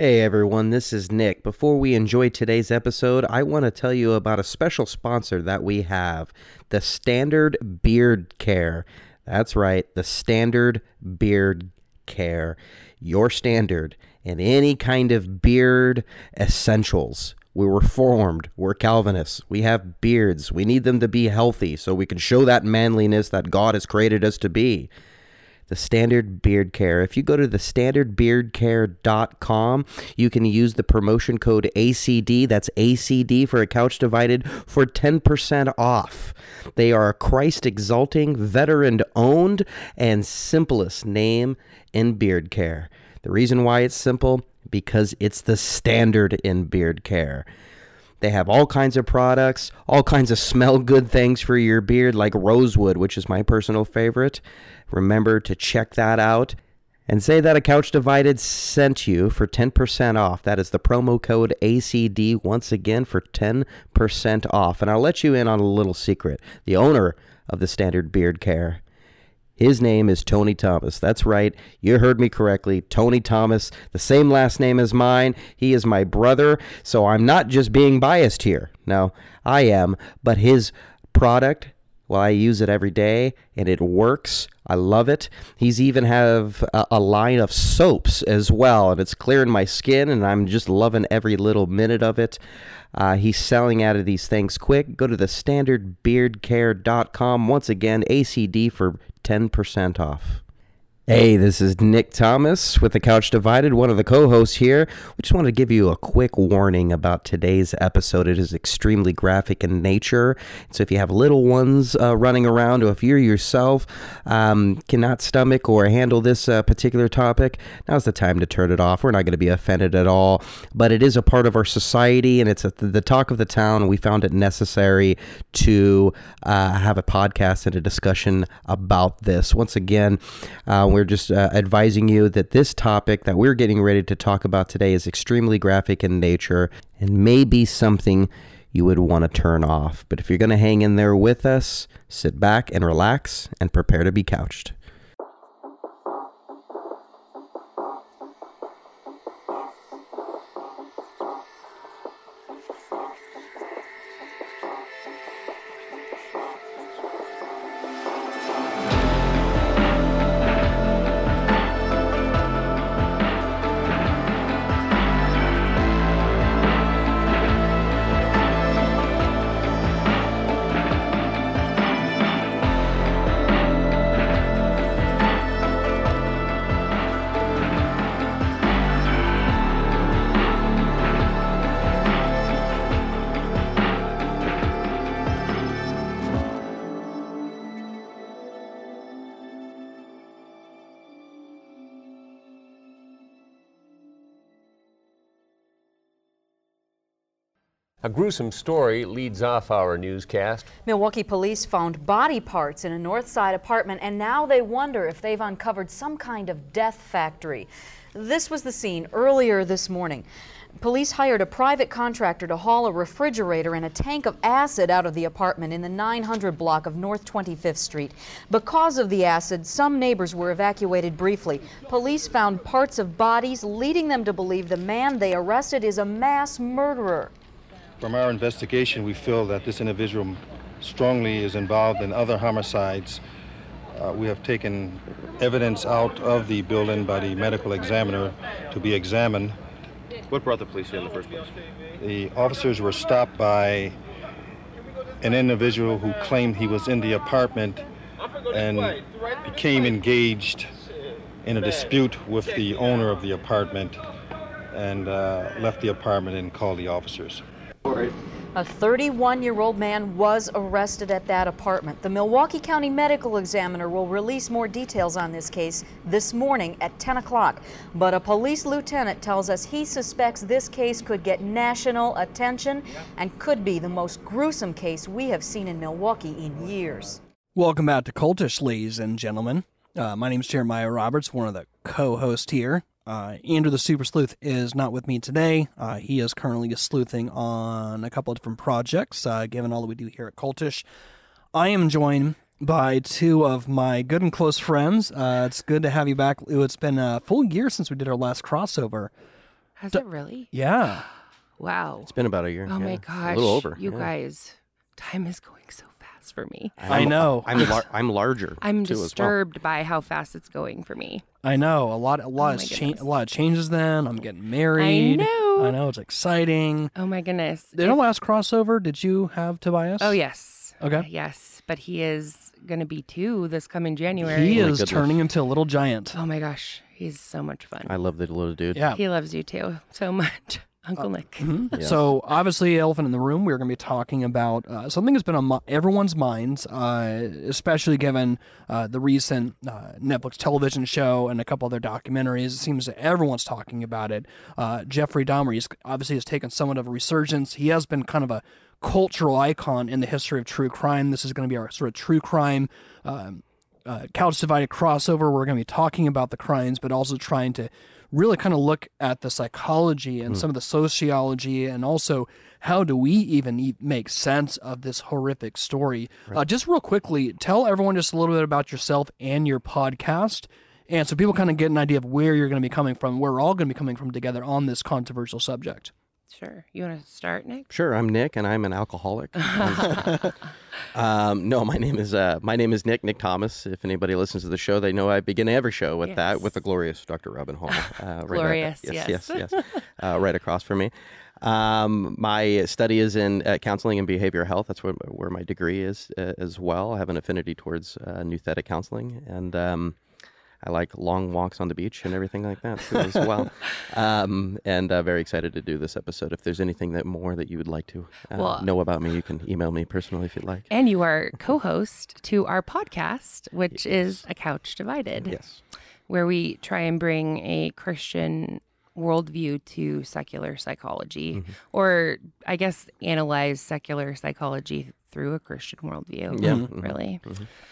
Hey everyone, this is Nick. Before we enjoy today's episode, I want to tell you about a special sponsor that we have the Standard Beard Care. That's right, the Standard Beard Care. Your standard in any kind of beard essentials. We were formed. We're Calvinists. We have beards. We need them to be healthy so we can show that manliness that God has created us to be the Standard Beard Care. If you go to the standardbeardcare.com, you can use the promotion code ACD, that's ACD for a couch divided, for 10% off. They are a Christ exalting, veteran owned, and simplest name in beard care. The reason why it's simple, because it's the standard in beard care. They have all kinds of products, all kinds of smell good things for your beard, like rosewood, which is my personal favorite. Remember to check that out and say that a couch divided sent you for 10% off that is the promo code acd once again for 10% off and i'll let you in on a little secret the owner of the standard beard care his name is Tony Thomas. That's right. You heard me correctly. Tony Thomas, the same last name as mine. He is my brother. So I'm not just being biased here. No, I am. But his product, well, I use it every day and it works. I love it. He's even have a, a, line of soaps as well, and it's clearing my skin, and I'm just loving every little minute of it. Uh, he's selling out of these things quick. Go to the standardbeardcare.com. Once again, ACD for 10% off. Hey, this is Nick Thomas with The Couch Divided, one of the co hosts here. We just want to give you a quick warning about today's episode. It is extremely graphic in nature. So if you have little ones uh, running around, or if you yourself um, cannot stomach or handle this uh, particular topic, now's the time to turn it off. We're not going to be offended at all. But it is a part of our society and it's a, the talk of the town. We found it necessary to uh, have a podcast and a discussion about this. Once again, uh, we're just uh, advising you that this topic that we're getting ready to talk about today is extremely graphic in nature and may be something you would want to turn off. But if you're going to hang in there with us, sit back and relax and prepare to be couched. Gruesome story leads off our newscast. Milwaukee police found body parts in a north side apartment and now they wonder if they've uncovered some kind of death factory. This was the scene earlier this morning. Police hired a private contractor to haul a refrigerator and a tank of acid out of the apartment in the 900 block of North 25th Street. Because of the acid, some neighbors were evacuated briefly. Police found parts of bodies, leading them to believe the man they arrested is a mass murderer. From our investigation, we feel that this individual strongly is involved in other homicides. Uh, we have taken evidence out of the building by the medical examiner to be examined. What brought the police here in the first place? The officers were stopped by an individual who claimed he was in the apartment and became engaged in a dispute with the owner of the apartment and uh, left the apartment and called the officers. A 31 year old man was arrested at that apartment. The Milwaukee County Medical Examiner will release more details on this case this morning at 10 o'clock. But a police lieutenant tells us he suspects this case could get national attention and could be the most gruesome case we have seen in Milwaukee in years. Welcome back to Cultish, ladies and gentlemen. Uh, my name is Jeremiah Roberts, one of the co hosts here. Uh, Andrew the Super Sleuth is not with me today. Uh, he is currently sleuthing on a couple of different projects, uh, given all that we do here at Cultish. I am joined by two of my good and close friends. Uh, it's good to have you back. It's been a full year since we did our last crossover. Has it really? Yeah. Wow. It's been about a year. Oh my gosh. A little over. You yeah. guys, time is going so fast for me. And I I'm- know. I'm lar- I'm larger. I'm too, as well. disturbed by how fast it's going for me. I know a lot. A lot Oh has my goodness. A lot of changes. Then I'm getting married. know. I know it's exciting. Oh my goodness. Did It- our last crossover? Did you have Tobias? oh yes. Okay. Uh, yes, but he is going to be two this coming January. He Oh is goodness. turning into a little giant. Oh my gosh, he's so much fun. I love the little dude. Yeah. He loves you too so much, Uncle Nick. Mhm. So obviously, elephant in the room. We're going to be talking about uh, something that's been on everyone's minds, uh, especially given uh, the recent uh, Netflix television show and a couple other documentaries. It seems that everyone's talking about it. Uh, Jeffrey Dahmer, he's obviously has taken somewhat of a resurgence. He has been kind of a cultural icon in the history of true crime. This is going to be our sort of true crime. Um, uh, couch divided crossover. We're going to be talking about the crimes, but also trying to really kind of look at the psychology and some of the sociology, and also how do we even make sense of this horrific story. Uh, just real quickly, tell everyone just a little bit about yourself and your podcast. And so people kind of get an idea of where you're going to be coming from, where we're all going to be coming from together on this controversial subject. Sure. You want to start, Nick? Sure, I'm Nick, and I'm an alcoholic. um, no, my name is uh, my name is Nick Nick Thomas. If anybody listens to the show, they know I begin every show with that with the glorious Dr. Robyn Hall. Uh, right Glorious, yes, yes. yes, yes, uh, right across from me. Um, my study is in uh, counseling and behavioral health. That's where, where my degree is uh, as well. I have an affinity towards uh, nouthetic counseling, and um, I like long walks on the beach and everything like that too, as well. um, and uh, very excited to do this episode. If there's anything that more that you would like to uh, Well- know about me, you can email me personally if you'd like. And you are co-host to our podcast, which is A Couch Divided, Yes. where we try and bring a Christian worldview to secular psychology, Mm-hmm. or I guess analyze secular psychology through a Christian worldview. Yeah. Really.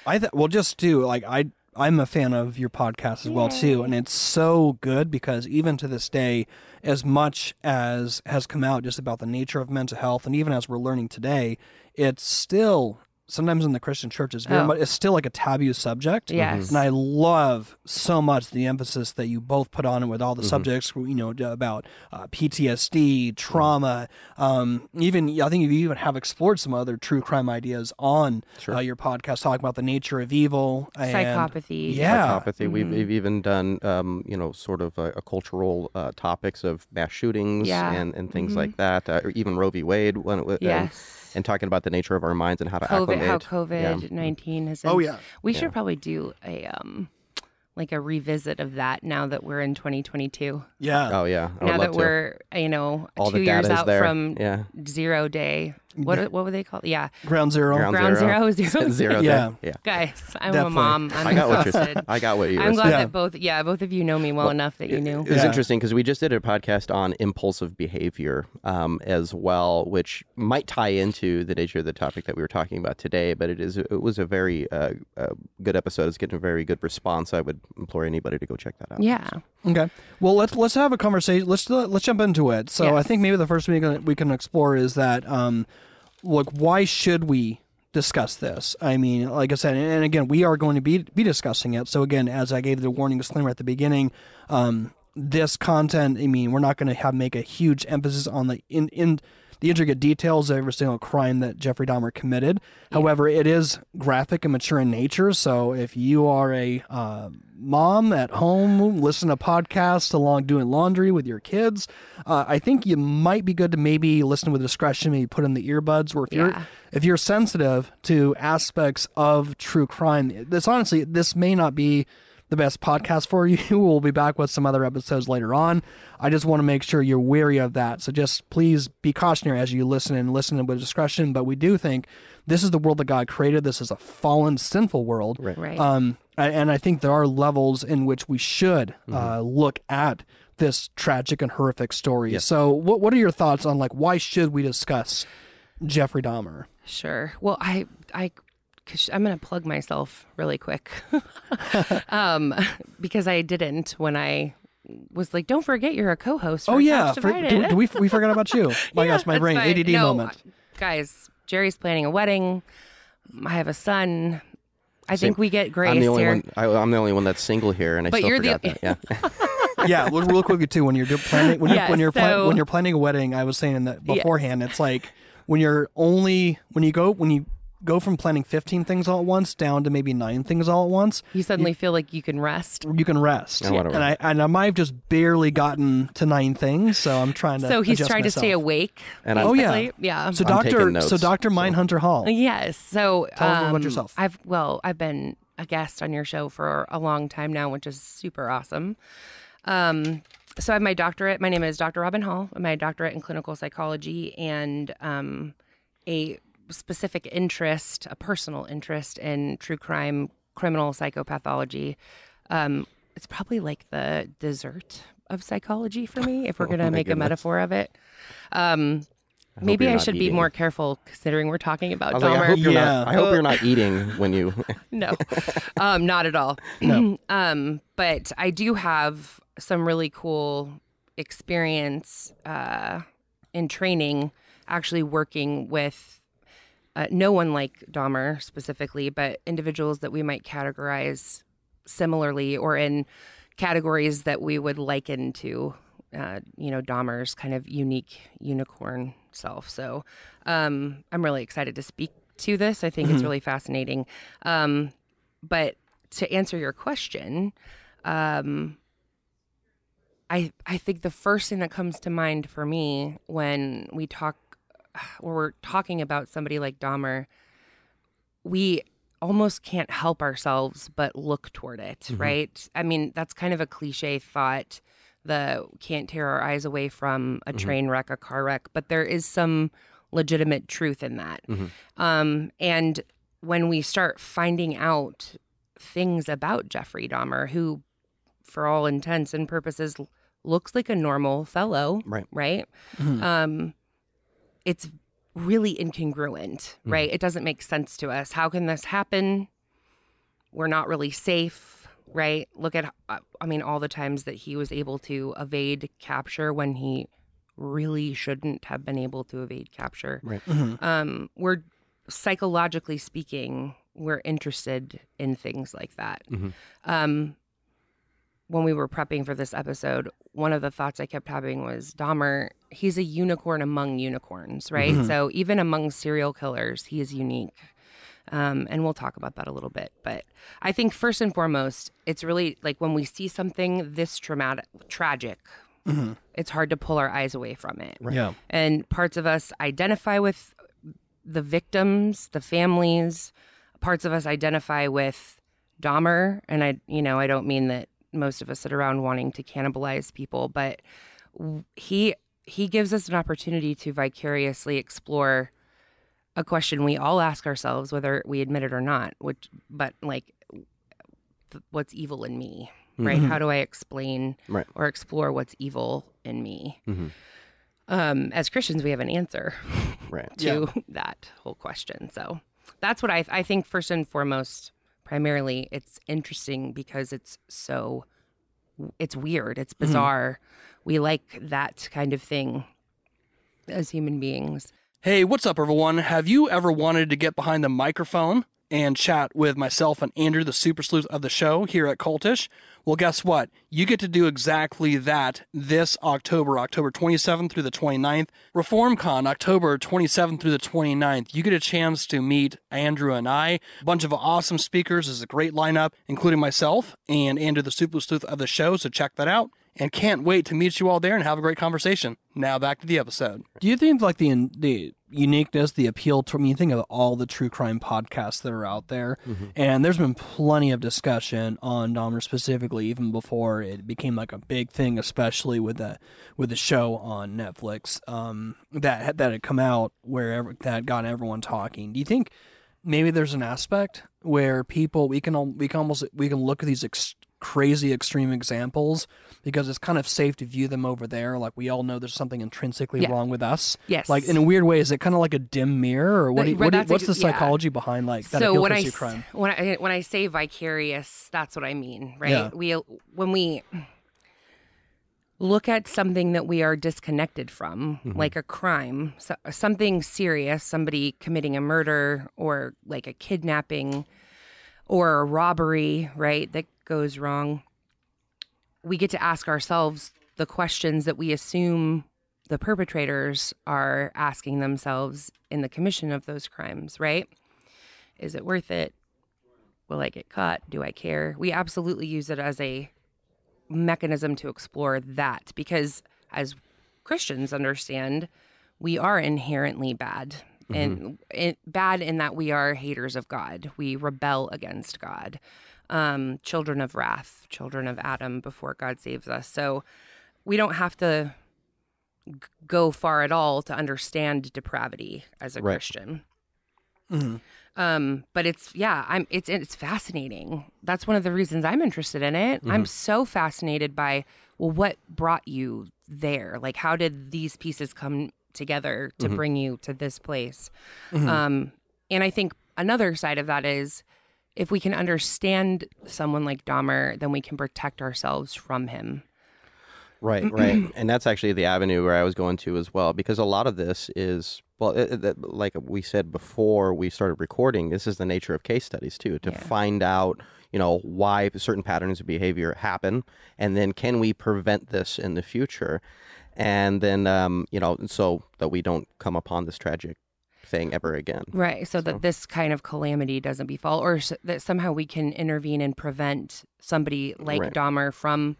I th- well, just too like I I'm a fan of your podcast as well too, and it's so good because even to this day, as much as has come out just about the nature of mental health, and even as we're learning today, it's still sometimes in the Christian church it's very Oh. much it's still like a taboo subject. Yes. And I love so much the emphasis that you both put on it with all the Mm-hmm. subjects, you know, about uh, PTSD, trauma. Um, even I think you even have explored some other true crime ideas on uh, your podcast, talking about the nature of evil, and, Psychopathy. Yeah, Psychopathy. We've, we've even done, um, you know, sort of a, a cultural uh, topics of mass shootings Yeah. and, and things like that. Uh, or even Roe v. Wade, when, it wa- Yes. and talking about the nature of our minds and how to COVID, how acclimate. Yeah. COVID nineteen has. Oh, yeah. we should probably do a um, like a revisit of that now that we're in 2022. yeah. Oh yeah, I would now love that to. we're you know All two years out there. from Yeah. zero day. What what would they call? Yeah, Ground zero. Ground, Ground zero, zero, zero zero. Yeah. day. yeah. guys, I'm Definitely. a mom. I'm I got what you're. I got what you were I'm glad. Yeah. that both yeah both of you know me well, enough that you knew. It was Yeah. interesting because we just did a podcast on impulsive behavior um, as well, which might tie into the nature of the topic that we were talking about today. But it is it was a very uh, uh, good episode. It's getting a very good response. I would implore anybody to go check that out. Yeah, Okay. Well, let's let's have a conversation. Let's let's jump into it. So I think maybe the first thing we can, we can explore is that, um, look, why should we discuss this? I mean, like I said, and again, we are going to be be discussing it. So again, as I gave the warning disclaimer at the beginning, um, this content. I mean, we're not going to have make a huge emphasis on the in in the intricate details of every single crime that Jeffrey Dahmer committed. However, it is graphic and mature in nature. So if you are a uh, mom at home, listen to podcasts along doing laundry with your kids, uh, I think you might be good to maybe listen with discretion. Maybe put in the earbuds, or if Yeah. you're if you're sensitive to aspects of true crime, this honestly this may not be the best podcast for you. We'll be back with some other episodes later on. I just want to make sure you're wary of that. So just please be cautionary as you listen and listen with discretion. But we do think this is the world that God created. This is a fallen, sinful world. Right. right. Um, and I think there are levels in which we should uh, look at this tragic and horrific story. So, what what are your thoughts on like why should we discuss Jeffrey Dahmer? Sure. Well, I I cause I'm going to plug myself really quick. um because I didn't when I was like don't forget you're a co-host. Oh yeah, for, do, do we we forgot about you? My Yeah, gosh, my brain fine. ADD No, moment. Guys, Jerry's planning a wedding. I have a son. I think we get grace I'm the only here. one. I, I'm the only one that's single here, and I But still you're the- forgot that. Yeah. yeah, real real quickly too. When you're planning, when you're when you're plan- so- when you're planning a wedding, I was saying that Yes. beforehand. It's like when you're only when you go when you go from planning 15 things all at once down to maybe nine things all at once. You suddenly feel like you can rest. You can rest, I wanna and I and I might have just barely gotten to nine things, so I'm trying to. So he's adjust trying to stay awake. And I'm- Oh yeah, yeah. So I'm Doctor, taking notes, so Doctor so- Mindhunter Hall. Yes. So Tell them about um, yourself. I've well, I've been a guest on your show for a long time now, which is super awesome. Um, so I have my doctorate. My name is Dr. Robyn Hall. My doctorate in clinical psychology and um, a specific interest, a personal interest in true crime, criminal psychopathology. Um, it's probably like the dessert of psychology for me, if we're going Oh to my make a metaphor of it. Um, hope maybe I not should be more careful considering we're talking about I was like, I hope you're Yeah. not. I hope you're not eating when you. no, um, not at all. No. um, but I do have some really cool experience uh, in training, actually working with uh, no one like Dahmer specifically, but individuals that we might categorize similarly or in categories that we would liken to, uh, you know, Dahmer's kind of unique unicorn self. So um, I'm really excited to speak to this. I think it's really fascinating. Um, but to answer your question, um, I I think the first thing that comes to mind for me when we talk or we're talking about somebody like Dahmer, we almost can't help ourselves but look toward it, right? I mean, that's kind of a cliche thought. The can't tear our eyes away from a train wreck, a car wreck, but there is some legitimate truth in that. Um, and when we start finding out things about Jeffrey Dahmer, who, for all intents and purposes, looks like a normal fellow, Right. Right. Um, it's really incongruent, right? It doesn't make sense to us. How can this happen? We're not really safe, right? Look at, uh, I mean, all the times that he was able to evade capture when he really shouldn't have been able to evade capture. Right. Um, we're psychologically speaking, we're interested in things like that. Um, when we were prepping for this episode, one of the thoughts I kept having was Dahmer, he's a unicorn among unicorns, right? So even among serial killers, he is unique. Um, and we'll talk about that a little bit. But I think first and foremost, it's really like when we see something this traumatic, tragic, it's hard to pull our eyes away from it. Yeah. And parts of us identify with the victims, the families. Parts of us identify with Dahmer, and I, you know, I don't mean that most of us sit around wanting to cannibalize people, but he he gives us an opportunity to vicariously explore a question we all ask ourselves, whether we admit it or not. Which, but like, th- what's evil in me, right? How do I explain Right. or explore what's evil in me? Mhm. Um, as Christians, we have an answer Right. to that whole question. So that's what I I think first and foremost, primarily, it's interesting because it's so it's weird, it's mm-hmm. bizarre. We like that kind of thing as human beings. Hey, what's up, everyone? Have you ever wanted to get behind the microphone and chat with myself and Andrew, the super sleuth of the show here at Cultish? Well, guess what? You get to do exactly that this October, October 27th through the 29th. ReformCon, October 27th through the 29th. You get a chance to meet Andrew and I. A bunch of awesome speakers. Is a great lineup, including myself and Andrew, the super sleuth of the show. So check that out. And can't wait to meet you all there and have a great conversation. Now back to the episode. Do you think like the the uniqueness, the appeal to I mean, you think of all the true crime podcasts that are out there, and there's been plenty of discussion on Dahmer specifically, even before it became like a big thing, especially with the with the show on Netflix um, that had- that had come out wherever that got everyone talking. Do you think maybe there's an aspect where people we can al- we can almost we can look at these ex- crazy extreme examples because it's kind of safe to view them over there like we all know there's something intrinsically Yeah. wrong with us Yes. like in a weird way is it kind of like a dim mirror or what, do you, what you- that's a what's the good- yeah. psychology behind like that so when I crime when I when I say vicarious, that's what I mean, right? Yeah. We when we look at something that we are disconnected from, mm-hmm. like a crime, so, something serious, somebody committing a murder or like a kidnapping or a robbery, right? That goes wrong. we get to ask ourselves the questions that we assume the perpetrators are asking themselves in the commission of those crimes, right? Is it worth it? Will I get caught? Do I care? We absolutely use it as a mechanism to explore that because as Christians understand, we are inherently bad. And mm-hmm. it, bad in that we are haters of God. We rebel against God. Um, children of wrath, children of Adam before God saves us. So we don't have to g- go far at all to understand depravity as a Right. Christian. Um, but it's yeah, I'm it's it's fascinating. That's one of the reasons I'm interested in it. I'm so fascinated by well, what brought you there? Like, how did these pieces come together to bring you to this place? Um, and I think another side of that is if we can understand someone like Dahmer, then we can protect ourselves from him. Right, right. and that's actually the avenue where I was going to as well, because a lot of this is, well, it, it, like we said before we started recording, this is the nature of case studies too, to Yeah. find out, you know, why certain patterns of behavior happen, and then can we prevent this in the future? And then, um, you know, so that we don't come upon this tragic thing ever again. Right. So, that this kind of calamity doesn't befall, or that somehow we can intervene and prevent somebody like Right. Dahmer from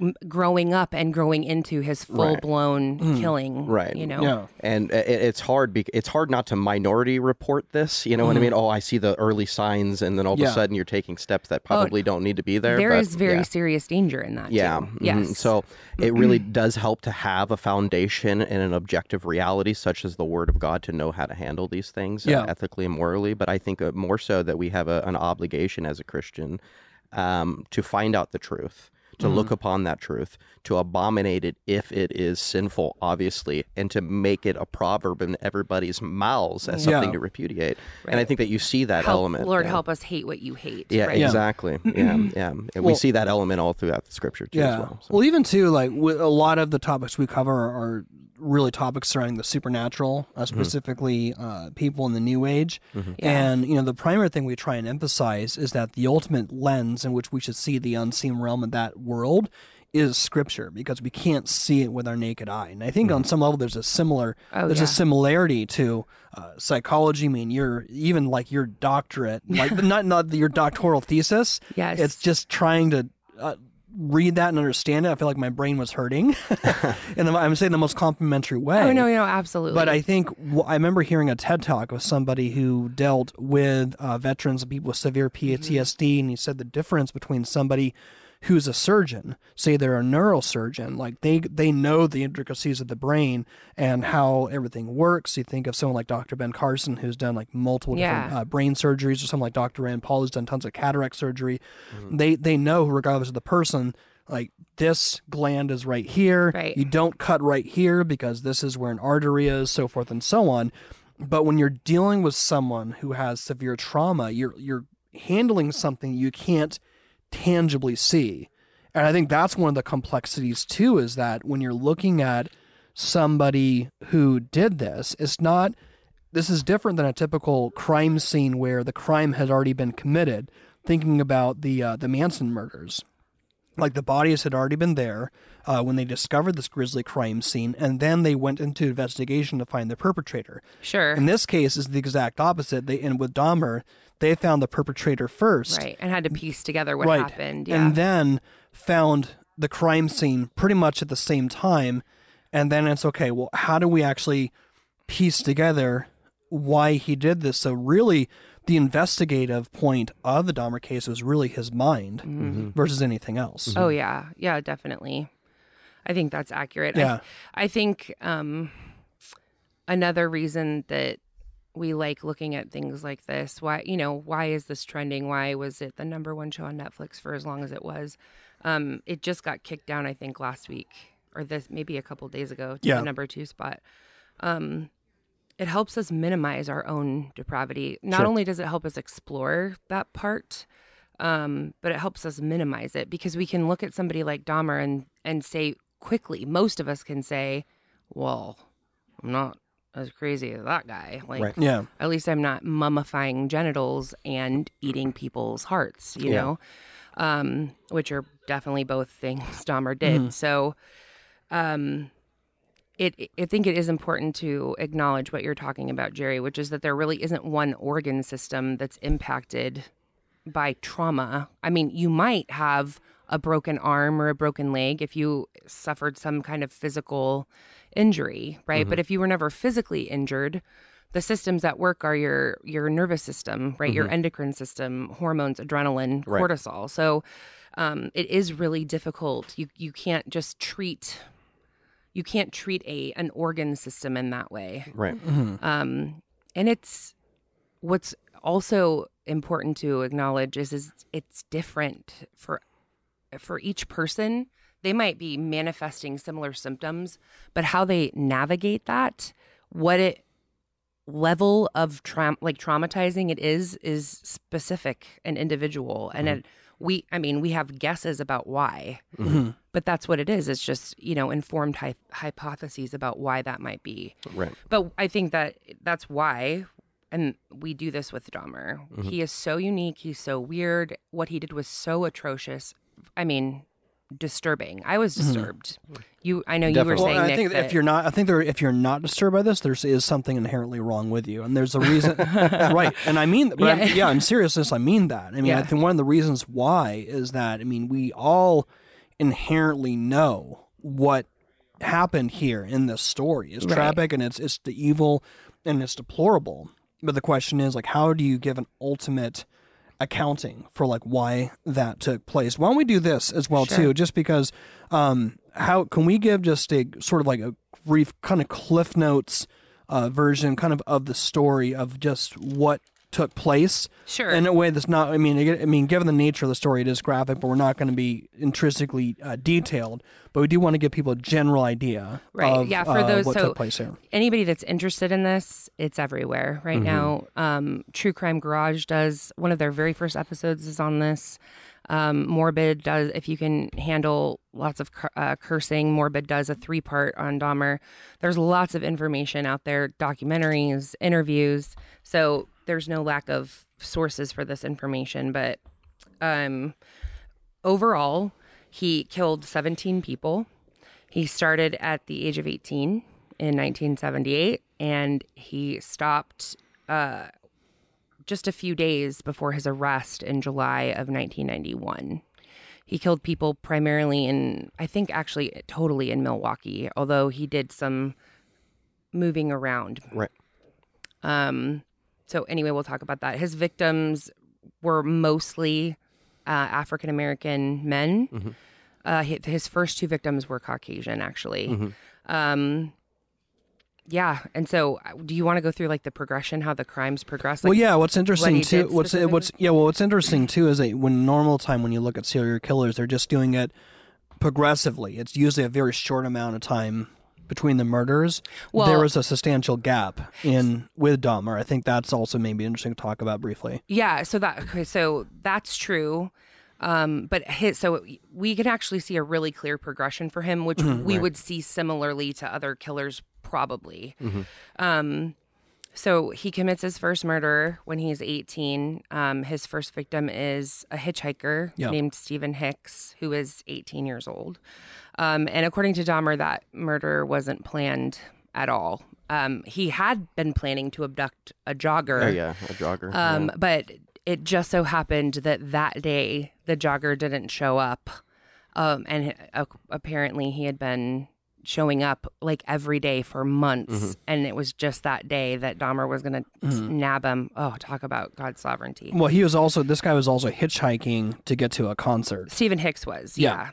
m- growing up and growing into his full blown killing. Right. You know? Yeah. and i- i- it's hard bec it's hard not to minority report this you know what i mean oh i see the early signs and then all of a sudden you're taking steps that probably don't need to be there There but, is very yeah. serious danger in that. yeah Too. mhm. So it really does help to have a foundation and an objective reality such as the word of god to know how to handle these things uh, ethically and morally but i think uh, more so that we have a, an obligation as a christian um, to find out the truth to look mm-hmm. upon that truth to abominate it if it is sinful obviously and to make it a proverb in everybody's mouths as something Yeah. to repudiate and i think that you see that help, element Lord, yeah. help us hate what you hate. yeah, right? exactly. yeah, yeah. Mm-hmm. And we see that element all throughout the scripture too, Yeah. as well. So. Well, even too, like with a lot of the topics we cover are really topics surrounding the supernatural, uh, specifically uh, people in the New Age. And you know, the primary thing we try and emphasize is that the ultimate lens in which we should see the unseen realm of that world is Scripture, because we can't see it with our naked eye. And I think on some level, there's a similar, Oh, there's yeah. a similarity to uh, psychology. I mean, you're even like your doctorate, like not not your doctoral thesis. Yes. it's just trying to. Uh, read that and understand it, I feel like my brain was hurting. and I'm saying the most complimentary way. Oh no, no, absolutely. But I think I remember hearing a TED talk with somebody who dealt with uh, veterans and people with severe PTSD, and he said the difference between somebody who's a surgeon, say they're a neurosurgeon, like they they know the intricacies of the brain and how everything works. You think of someone like Dr. Ben Carson, who's done like multiple different uh, brain surgeries, or someone like Dr. Rand Paul, who's done tons of cataract surgery. They they know, regardless of the person, like this gland is right here. Right. You don't cut right here because this is where an artery is, so forth and so on. But when you're dealing with someone who has severe trauma, you're you're handling something you can't tangibly see. And I think that's one of the complexities too is that when you're looking at somebody who did this, it's not this is different than a typical crime scene where the crime had already been committed. Thinking about the uh, the Manson murders, like the bodies had already been there uh, when they discovered this grisly crime scene, and then they went into investigation to find the perpetrator. sure. In this case, is the exact opposite. They and with Dahmer, they found the perpetrator first, right. And had to piece together what right, happened. Yeah. and then found the crime scene pretty much at the same time, and then it's okay. Well, how do we actually piece together why he did this? So really, the investigative point of the Dahmer case was really his mind Mm-hmm. versus anything else. Oh yeah, yeah, definitely. I think that's accurate. I- Yeah. I, think um, another reason that we like looking at things like this, why you know, why is this trending? Why was it the number one show on Netflix for as long as it was? Um, it just got kicked down, I think, last week or this maybe a couple days ago to Yeah. the number two spot. Um, it helps us minimize our own depravity. Not Sure. only does it help us explore that part, um, but it helps us minimize it because we can look at somebody like Dahmer and and say quickly. Most of us can say, "Well, I'm not as crazy as that guy." Like, Right. Yeah. at least I'm not mummifying genitals and eating people's hearts. You Yeah. know, um, which are definitely both things Dahmer did. So, um, it I think it is important to acknowledge what you're talking about, Jerry, which is that there really isn't one organ system that's impacted by trauma. I mean, you might have a broken arm or a broken leg if you suffered some kind of physical injury, right? But if you were never physically injured, the systems at work are your your nervous system, right? Your endocrine system, hormones, adrenaline, Right. cortisol. So um, it is really difficult. You you can't just treat you can't treat a an organ system in that way. Right. Um, and it's what's also important to acknowledge is is it's different for for each person. They might be manifesting similar symptoms, but how they navigate that, what it level of traum like traumatizing it is is specific and individual and mm-hmm. it we i mean we have guesses about why mm-hmm. but that's what it is it's just you know informed hy- hypotheses about why that might be Right. but i think that that's why and we do this with Dahmer. Mm-hmm. He is so unique. He's so weird. What he did was so atrocious. I mean, disturbing. I was mm-hmm. disturbed. You, I know you were saying Well, I Nick, think that, if you're not, I think there, if you're not disturbed by this, there is something inherently wrong with you, and there's a reason, right? And I mean, but yeah. I'm, Yeah. yeah, I'm serious. I mean that. I mean, I think one of the reasons why is that I mean, we all inherently know what happened here in this story is Right. tragic and it's it's the evil and it's deplorable. But the question is like, how do you give an ultimate accounting for like why that took place? Why don't we do this as well Sure. too? Just because, um, how can we give just a sort of like a brief kind of cliff notes uh, version, kind of of the story of just what took place Sure. in a way that's not. I mean, I mean, given the nature of the story, it is graphic, but we're not going to be intrinsically uh, detailed. But we do want to give people a general idea, Right, Of, yeah, for uh, those- what so- took place here. anybody that's interested in this, it's everywhere right now. Um, True Crime Garage does one of their very first episodes is on this. Um, Morbid does, if you can handle lots of uh, cursing, Morbid does a three part on Dahmer. There's lots of information out there, documentaries, interviews. So there's no lack of sources for this information. But um, overall, he killed 17 people. He started at the age of 18 in 1978, and he stopped uh, just a few days before his arrest in July of 1991. He killed people primarily in, I think, actually, totally in Milwaukee, although he did some moving around. Right. Um, so anyway, we'll talk about that. His victims were mostly uh, African American men. Uh, hi- his first two victims were Caucasian, actually. Um, yeah, and so uh, do you want to go through like the progression, how the crimes progress? Like, well, yeah. What's interesting he too. What's what's specifically? yeah. Well, what's interesting too is that when normal time when you look at serial killers, they're just doing it progressively. It's usually a very short amount of time between the murders. Well- there was a substantial gap in with Dahmer. I think that's also maybe interesting to talk about briefly. Yeah, so that okay, so that's true. Um, but his so we can actually see a really clear progression for him, which we would see similarly to other killers probably. Um, so he commits his first murder when he's 18. Um, his first victim is a hitchhiker Yeah. named Steven Hicks, who is 18 years old. Um, and according to Dahmer, that murder wasn't planned at all. Um, he had been planning to abduct a jogger. Oh yeah, a jogger. Um, yeah. But it just so happened that that day the jogger didn't show up. Um, and uh, apparently he had been showing up like every day for months. Mm-hmm. And it was just that day that Dahmer was going to nab him. Oh, talk about God's sovereignty. Well, he was also this guy was also hitchhiking to get to a concert. Steven Hicks was, Yeah.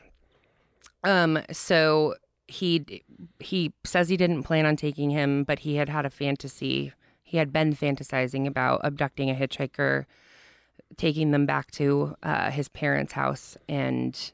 yeah. Um. So he he says he didn't plan on taking him, but he had had a fantasy. He had been fantasizing about abducting a hitchhiker, taking them back to uh, his parents' house, and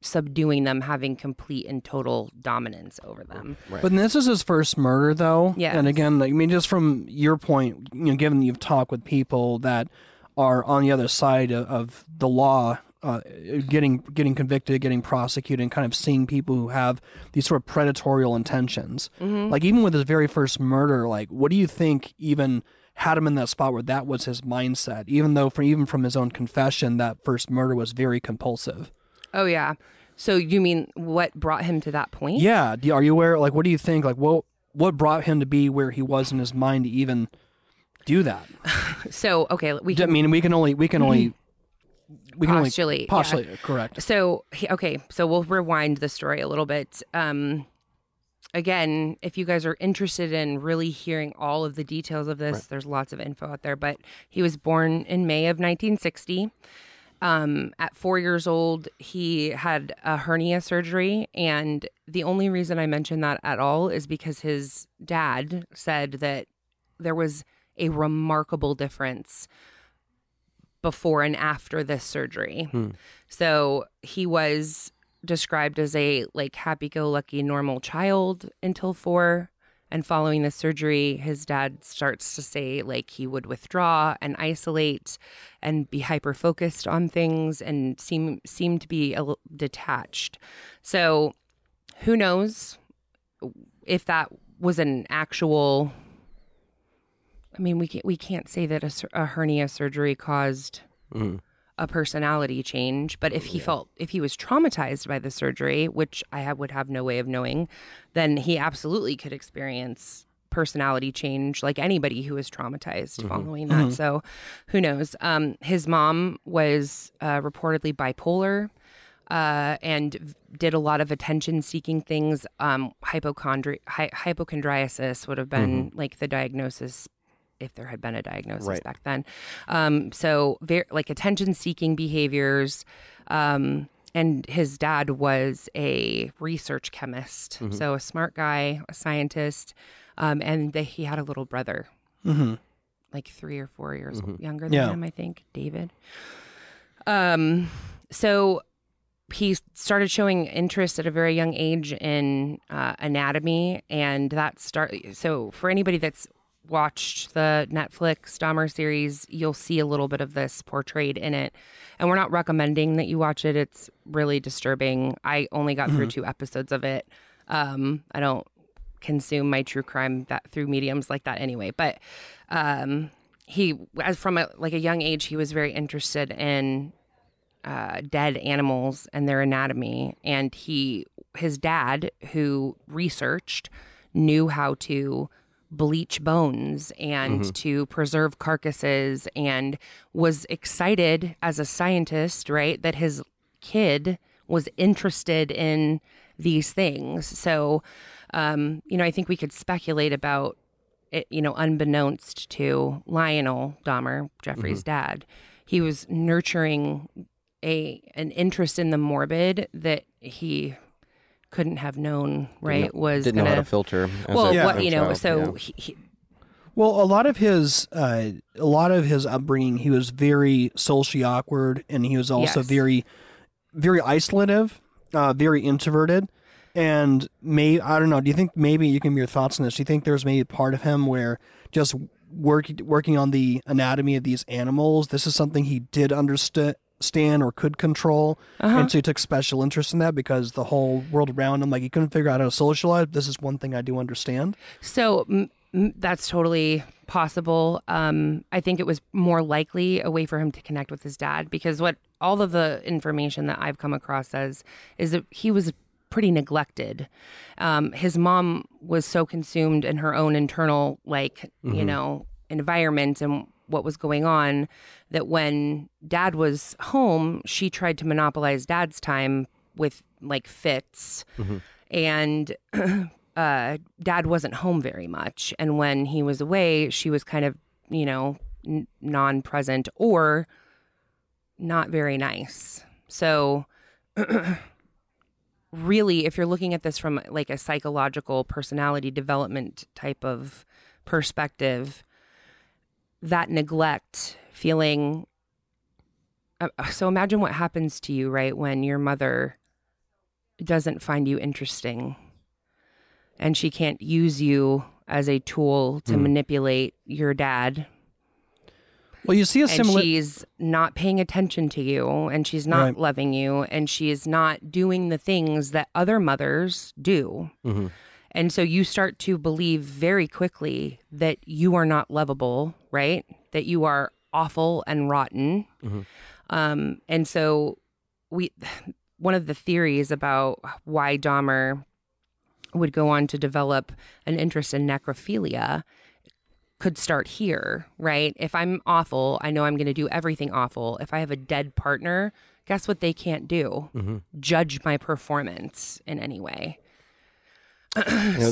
subduing them, having complete and total dominance over them. Right. But this is his first murder, though. Yes. And again, like, I mean, just from your point, you know, given you've talked with people that are on the other side of, of the law, uh, getting getting convicted, getting prosecuted, and kind of seeing people who have these sort of predatorial intentions. Mm-hmm. Like even with his very first murder, like what do you think even had him in that spot where that was his mindset, even though from even from his own confession, that first murder was very compulsive. Oh yeah. So you mean what brought him to that point? Yeah, are you aware? Like, what do you think? Like, what what brought him to be where he was in his mind to even do that? So okay, we I mean, we can only we can only we can Postulate, only yeah. postulate. Correct. So okay, so we'll rewind the story a little bit. Um, again, if you guys are interested in really hearing all of the details of this, there's lots of info out there. But he was born in May of 1960. Um, at four years old, he had a hernia surgery, and the only reason I mention that at all is because his dad said that there was a remarkable difference before and after this surgery. So he was described as a like happy-go-lucky normal child until 4 and following the surgery his dad starts to say like he would withdraw and isolate and be hyper focused on things and seem seem to be a detached. So who knows if that was an actual I mean, we can't we can't say that a, a hernia surgery caused mm. A personality change, but if he felt if he was traumatized by the surgery, which I have, would have no way of knowing, then he absolutely could experience personality change like anybody who was traumatized following that. So, who knows? Um, his mom was uh, reportedly bipolar. Uh, and v- did a lot of attention seeking things. Um, hypochondri- hy- hypochondriasis would have been like the diagnosis if there had been a diagnosis Right. back then. Um, so very like attention seeking behaviors. Um, and his dad was a research chemist, so a smart guy, a scientist, um, and they, he had a little brother, Mm-hmm. like three or four years younger than Yeah. him, I think, David. Um, so he started showing interest at a very young age in uh, anatomy, and that start. So for anybody that's watched the Netflix Dahmer series, you'll see a little bit of this portrayed in it. And we're not recommending that you watch it. It's really disturbing. I only got through two episodes of it. Um, I don't consume my true crime that through mediums like that anyway. But um, he, as from a, like a young age, he was very interested in uh, dead animals and their anatomy. And he, his dad, who researched, knew how to bleach bones and to preserve carcasses and was excited as a scientist, right, that his kid was interested in these things. So, um, you know, I think we could speculate about it, you know, unbeknownst to Lionel Dahmer, Jeffrey's dad, he was nurturing a an interest in the morbid that he couldn't have known, right? was Didn't know gonna how to filter. well, Yeah. what you know, so yeah. he, he, Well, a lot of his uh, a lot of his upbringing, he was very socially awkward, and he was also Yes. very, very isolative, uh, very introverted, and may I don't know. Do you think maybe you can give your thoughts on this? Do you think there's maybe part of him where just working working on the anatomy of these animals, this is something he did understand or could control, and so he took special interest in that because the whole world around him, like he couldn't figure out how to socialize. This is one thing I do understand. So m- m- that's totally possible. Um, I think it was more likely a way for him to connect with his dad because what all of the information that I've come across says is that he was pretty neglected. Um, his mom was so consumed in her own internal, like, you know, environment and what was going on that when dad was home, she tried to monopolize dad's time with like fits. And uh, dad wasn't home very much. And when he was away, she was kind of, you know, n- non present or not very nice. So, really, if you're looking at this from like a psychological personality development type of perspective, that neglect feeling. Uh, uh, So imagine what happens to you, right, when your mother doesn't find you interesting and she can't use you as a tool to hmm. manipulate your dad Well, you see a and similar. she's not paying attention to you and she's not Right. loving you and she is not doing the things that other mothers do mm-hmm. And so you start to believe very quickly that you are not lovable, right? That you are awful and rotten. Um, and so we, one of the theories about why Dahmer would go on to develop an interest in necrophilia could start here, right? If I'm awful, I know I'm going to do everything awful. If I have a dead partner, guess what they can't do? Judge my performance in any way.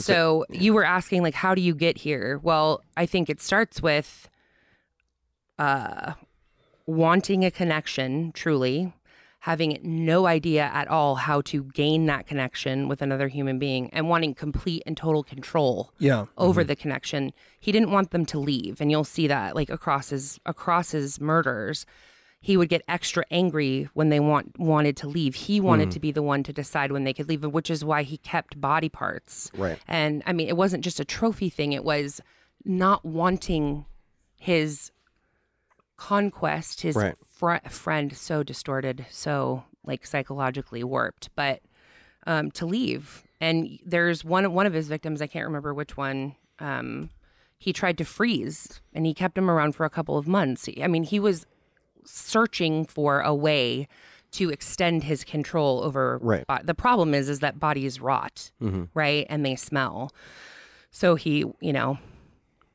So you were asking like how do you get here? Well, I think it starts with uh wanting a connection truly, having no idea at all how to gain that connection with another human being and wanting complete and total control Yeah. over the connection. He didn't want them to leave, and you'll see that like across his across his murders. He would get extra angry when they want wanted to leave. He wanted to be the one to decide when they could leave, which is why he kept body parts. Right. And I mean, it wasn't just a trophy thing; it was not wanting his conquest, his Right. fr- friend, so distorted, so like psychologically warped, but um, to leave. And there's one one of his victims, I can't remember which one. Um, he tried to freeze, and he kept him around for a couple of months. I mean, he was searching for a way to extend his control over. Right. bo- the problem is, is that bodies rot, right, and they smell. So he, you know,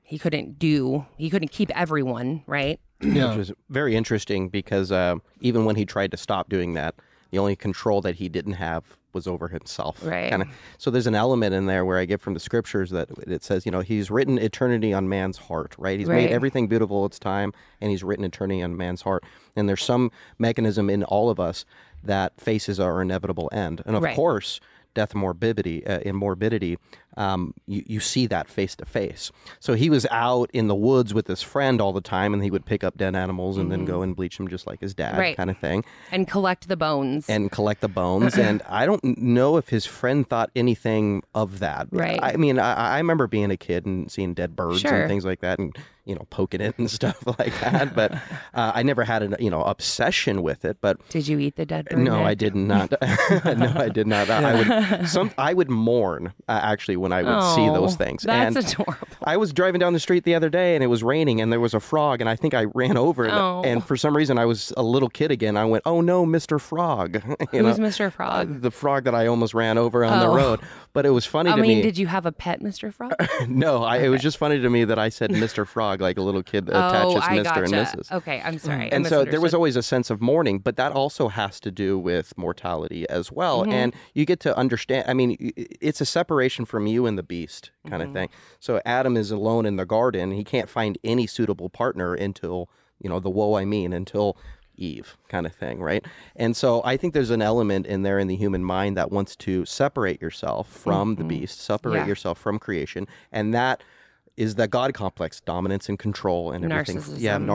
he couldn't do, he couldn't keep everyone, right? Yeah. which was very interesting because uh, even when he tried to stop doing that, the only control that he didn't have was over himself. Right. Kinda. So there's an element in there where I get from the scriptures that it says, you know, he's written eternity on man's heart, right? He's Right. made everything beautiful its time, and he's written eternity on man's heart. And there's some mechanism in all of us that faces our inevitable end. And of Right. course, death morbidity uh, in morbidity um, you, you see that face to face so he was out in the woods with his friend all the time and he would pick up dead animals and then go and bleach them just like his dad Mm-hmm. Right. kind of thing And collect the bones. and collect the bones and i don't know if his friend thought anything of that Right. i mean i, I remember being a kid and seeing dead birds Sure. and things like that and you know poking it and stuff like that but uh, i never had an you know obsession with it but Did you eat the dead bird? no, I did not. no, I did not. I would some. I would mourn uh, actually when I would see those Oh, things. That's and adorable. I was driving down the street the other day and it was raining and there was a frog and I think I ran over it. Oh. And for some reason I was a little kid again. I went, "Oh no, Mr. Frog!" you Who's know, Mr. Frog? the frog that I almost ran over on the Oh. road. But it was funny I to mean, me. did you have a pet, Mr. Frog? no, I, it was just funny to me that I said Mr. Frog like a little kid oh, attaches I Mr. gotcha. and Mrs. Okay, I'm sorry. And so there was always a sense of mourning but that also has to do with mortality as well Mm-hmm. and you get to understand i mean it's a separation from you and the beast kind Mm-hmm. of thing so adam is alone in the garden he can't find any suitable partner until you know the woe i mean until eve kind of thing right and so i think there's an element in there in the human mind that wants to separate yourself from the beast separate Mm-hmm. Yeah. yourself from creation and that is that God complex, dominance and control and everything. Yeah, Narcissism.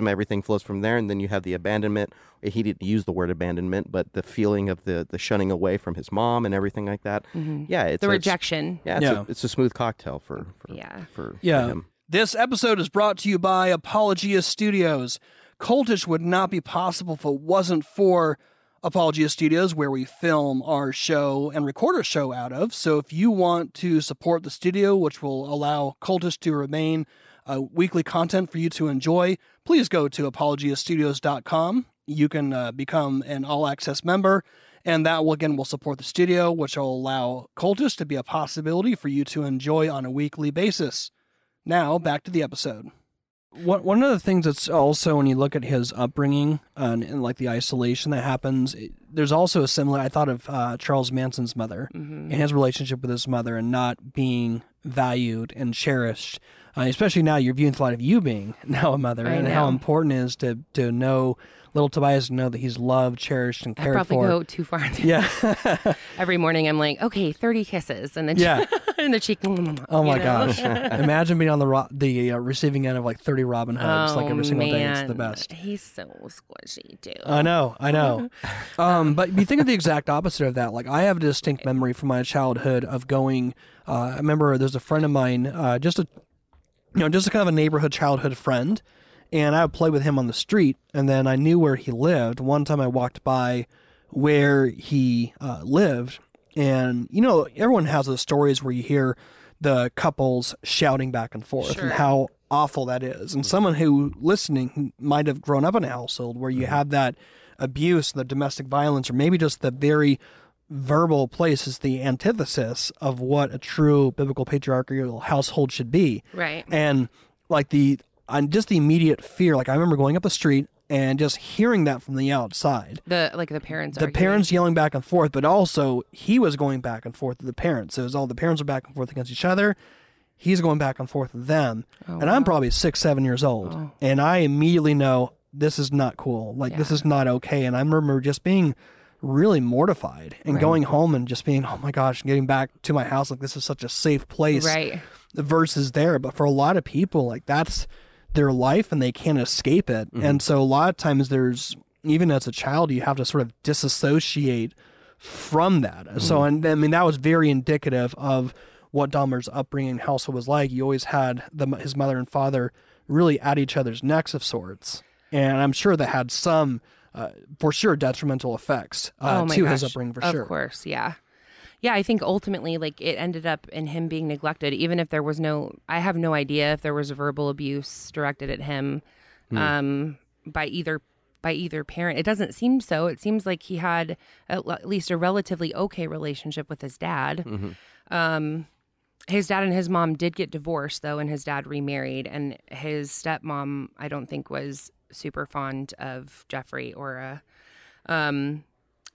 narcissism, everything flows from there. And then you have the abandonment. He didn't use the word abandonment, but the feeling of the, the shunning away from his mom and everything like that. Yeah, it's Mm-hmm. the it's- rejection. yeah, it's, Yeah. A, it's a smooth cocktail for, for Yeah. for, for Yeah. him. This episode is brought to you by Apologia Studios. Cultish would not be possible if it wasn't for Apologia Studios, where we film our show and record our show out of. So if you want to support the studio, which will allow Cultish to remain uh, weekly content for you to enjoy, please go to apologiastudios.com. You can uh, become an all access member. And that will again will support the studio, which will allow Cultish to be a possibility for you to enjoy on a weekly basis. Now, back to the episode. One, one of the things that's also when you look at his upbringing uh, and, and like the isolation that happens, it- there's also a similar. I thought of uh, Charles Manson's mother and his relationship with his mother and not being valued and cherished. Uh, especially now, you're viewing the light of you being now a mother I and how important it is to to know little Tobias to know that he's loved, cherished, and I cared probably for. go too far. Yeah. Every morning I'm like, okay, 30 kisses. And then Yeah. in the cheek. Oh my know? gosh! Imagine being on the ro- the uh, receiving end of like thirty Robin hoods, like Oh, every single day. It's the best. He's so squishy, too. I know, I know. um, but you think of the exact opposite of that. Like I have a distinct memory from my childhood of going. Uh, I remember there's a friend of mine, uh, just a, you know, just a kind of a neighborhood childhood friend, and I would play with him on the street, and then I knew where he lived. One time I walked by where he uh, lived, And you know, everyone has those stories where you hear the couples shouting back and forth Sure. and how awful that is. And someone who listening might have grown up in a household where you have that abuse, the domestic violence, or maybe just the very verbal place is the antithesis of what a true biblical patriarchal household should be. Right. And like the on just the immediate fear, like I remember going up the street and just hearing that from the outside. The like the parents. The arguing. parents yelling back and forth, but also he was going back and forth to the parents. So it was all the parents are back and forth against each other. He's going back and forth with them. Oh, and I'm probably six, seven years old. Oh. And I immediately know this is not cool. Like this is not okay. And I remember just being really mortified and going home and just being, oh my gosh, getting back to my house like this is such a safe place Right. versus there. But for a lot of people, like that's their life and they can't escape it. And so a lot of times there's even as a child, you have to sort of disassociate from that. So and I mean that was very indicative of what Dahmer's upbringing household was like. He always had the, his mother and father really at each other's necks of sorts, and I'm sure that had some, uh, for sure, detrimental effects uh, oh to gosh. his upbringing for of sure. Of course, yeah. Yeah, I think ultimately like it ended up in him being neglected even if there was no I have no idea if there was verbal abuse directed at him um by either by either parent. It doesn't seem so. It seems like he had at, at least a relatively okay relationship with his dad. Um his dad and his mom did get divorced though and his dad remarried and his stepmom I don't think was super fond of Jeffrey or uh um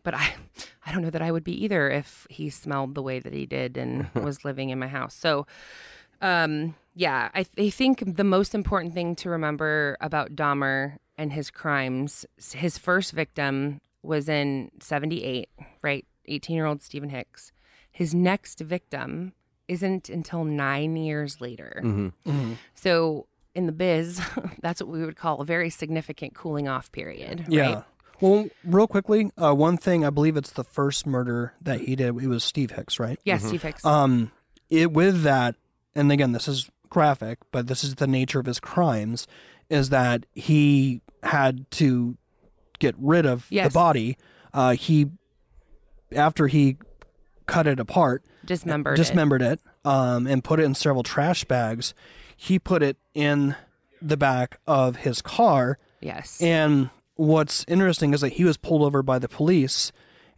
but I I don't know that I would be either if he smelled the way that he did and was living in my house. So um yeah, I, I think the most important thing to remember about Dahmer and his crimes, his first victim was in 78, right? 18 year old Steven Hicks. His next victim isn't until nine years later. Mm-hmm. So in the biz, that's what we would call a very significant cooling off period. Yeah. Right? Well, real quickly, uh, one thing I believe it's the first murder that he did. It was Steve Hicks, right? Yes, Steve Hicks. Um, it with that, and again, this is graphic, but this is the nature of his crimes, is that he had to get rid of Yes. the body. Uh, he after he cut it apart, dismembered. it. dismembered it, um, and put it in several trash bags. He put it in the back of his car. Yes. And what's interesting is that he was pulled over by the police,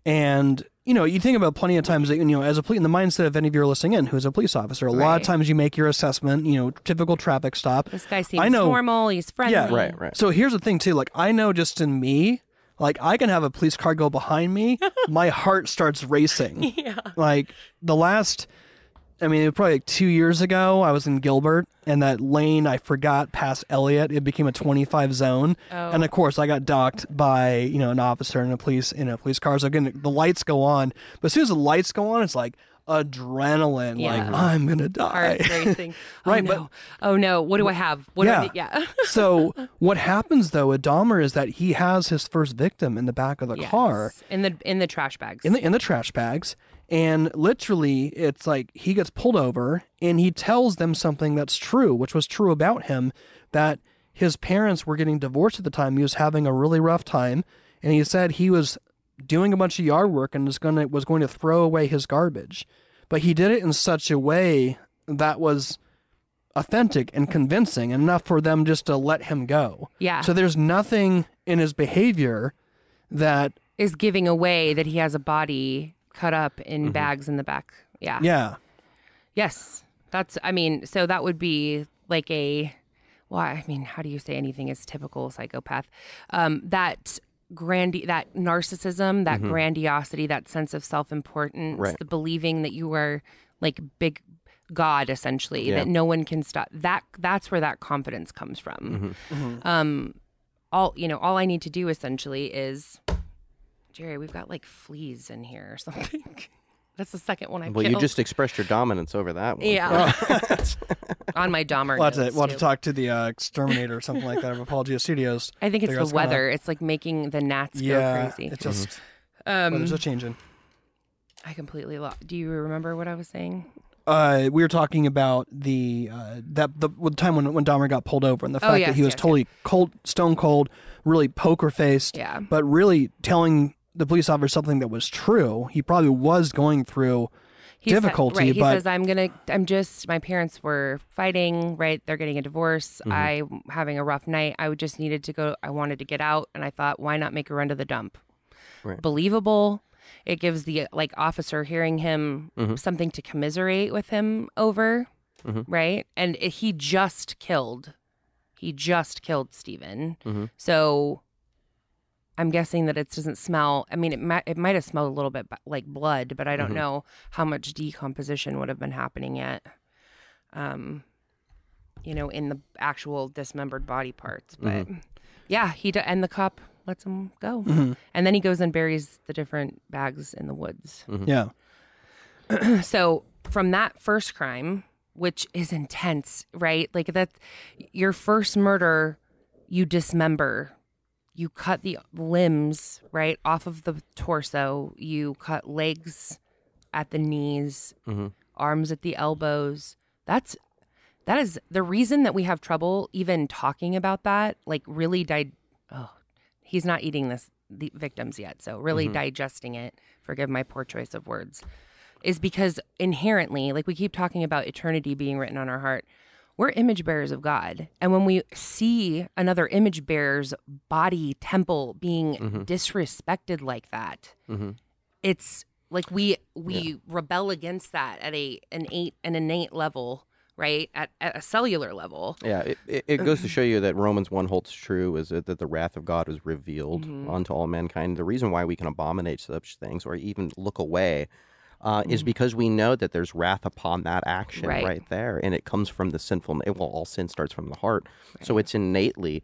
and you know you think about plenty of times that you know as a police in the mindset of any of you are listening in who's a police officer, a lot of times you make your assessment, you know, typical traffic stop. this guy seems I know- normal. He's friendly. Yeah, Right, right. So here's the thing too, like I know just in me, like I can have a police car go behind me, my heart starts racing. Yeah. Like the last, I mean, it was probably like two years ago. I was in Gilbert, and that lane I forgot past Elliott. It became a 25 zone, Oh. and of course I got docked by you know an officer in a police in a police car. So again, the lights go on, but as soon as the lights go on, it's like adrenaline. Like I'm gonna die. Right, oh, but- no. oh no, what do I have? What do I Yeah. Yeah. so what happens though with Dahmer is that he has his first victim in the back of the car. In the in the trash bags. in the in the trash bags and literally it's like he gets pulled over and he tells them something that's true which was true about him that his parents were getting divorced at the time. He was having a really rough time. And he said he was doing a bunch of yard work and was going to was going to throw away his garbage. But he did it in such a way that was authentic and convincing enough for them just to let him go. Yeah. so there's nothing in his behavior that is giving away that he has a body cut up in bags in the back. Yeah. Mm-hmm. yeah Yes. That's I mean, so that would be like a well, I mean, how do you say anything is typical psychopath? Um, that grandi that narcissism, that grandiosity, that sense of self importance, Right. the believing that you are like big God essentially, Yeah. that no one can stop that that's where that confidence comes from. Um all you know, all I need to do essentially is Jerry, we've got like fleas in here or something. That's the second one I Well, you just expressed your dominance over that one. Yeah. on my Dahmer. We'll have to, we'll have to talk to the uh, exterminator or something like that of Apologia Studios. I think it's figure out the what's going on. weather. It's like making the gnats Yeah, go crazy. it's just Um, weather's just changing. I completely lost. Do you remember what I was saying? Uh, we were talking about the uh, that the, the time when when Dahmer got pulled over and the Oh, fact yes, that he was yes, totally cold, stone cold, really poker faced, Yeah. but really telling the police officer something that was true, he probably was going through He said- difficulty. right. He but says, "I'm gonna. I'm just. My parents were fighting. Right. They're getting a divorce. Mm-hmm. I'm having a rough night. I just needed to go. I wanted to get out, and I thought, why not make a run to the dump? Right. Believable. It gives the like officer hearing him Mm-hmm. something to commiserate with him over. Mm-hmm. Right. And it, he just killed. He just killed Steven. Mm-hmm. So. I'm guessing that it doesn't smell. I mean, it might it might have smelled a little bit like blood, but I don't Mhm. know how much decomposition would have been happening yet. Um, you know, in the actual dismembered body parts. But yeah, he d- and the cop lets him go, Mhm. and then he goes and buries the different bags in the woods. yeah, so from that first crime, which is intense, right? Like that, your first murder, you dismember, you cut the limbs right off of the torso, you cut legs at the knees, Mhm. arms at the elbows. That's that is the reason that we have trouble even talking about that. Like really died. Oh, he's not eating this the victims yet, so really digesting it. Forgive my poor choice of words is because inherently, like we keep talking about eternity being written on our heart, we're image bearers of God. And when we see another image bearer's body, temple being disrespected like that, Mhm. it's like we we rebel against that at a an eight an innate level, right? At, at a cellular level. Yeah, it, it, it goes to show you that Romans 1 holds true is that, that the wrath of God is revealed Mm-hmm. unto all mankind. The reason why we can abominate such things or even look away uh, is because we know that there's wrath upon that action Mm-hmm. Right. right, there. And it comes from the sinful, well, all sin starts from the heart. So it's innately.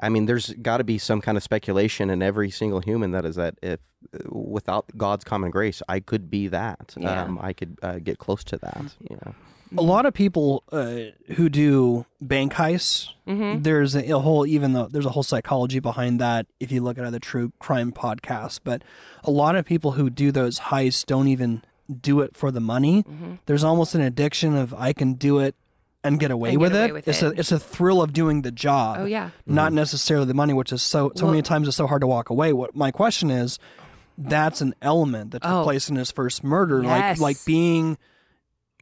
I mean, there's got to be some kind of speculation in every single human that is that if without God's common grace, I could be that. Yeah. Um, I could uh, get close to that. You know. A lot of people uh, who do bank heists. Mm-hmm. There's a, a whole even though there's a whole psychology behind that. If you look at other true crime podcasts, but a lot of people who do those heists don't even do it for the money. Mm-hmm. There's almost an addiction of I can do it and get away, And get with, away it. with it's a it's a thrill of doing the job. Oh yeah. not necessarily the money, which is so so Well- many times it's so hard to walk away. What my question is, that's an element that took Oh. place in his first murder, Yes. like like being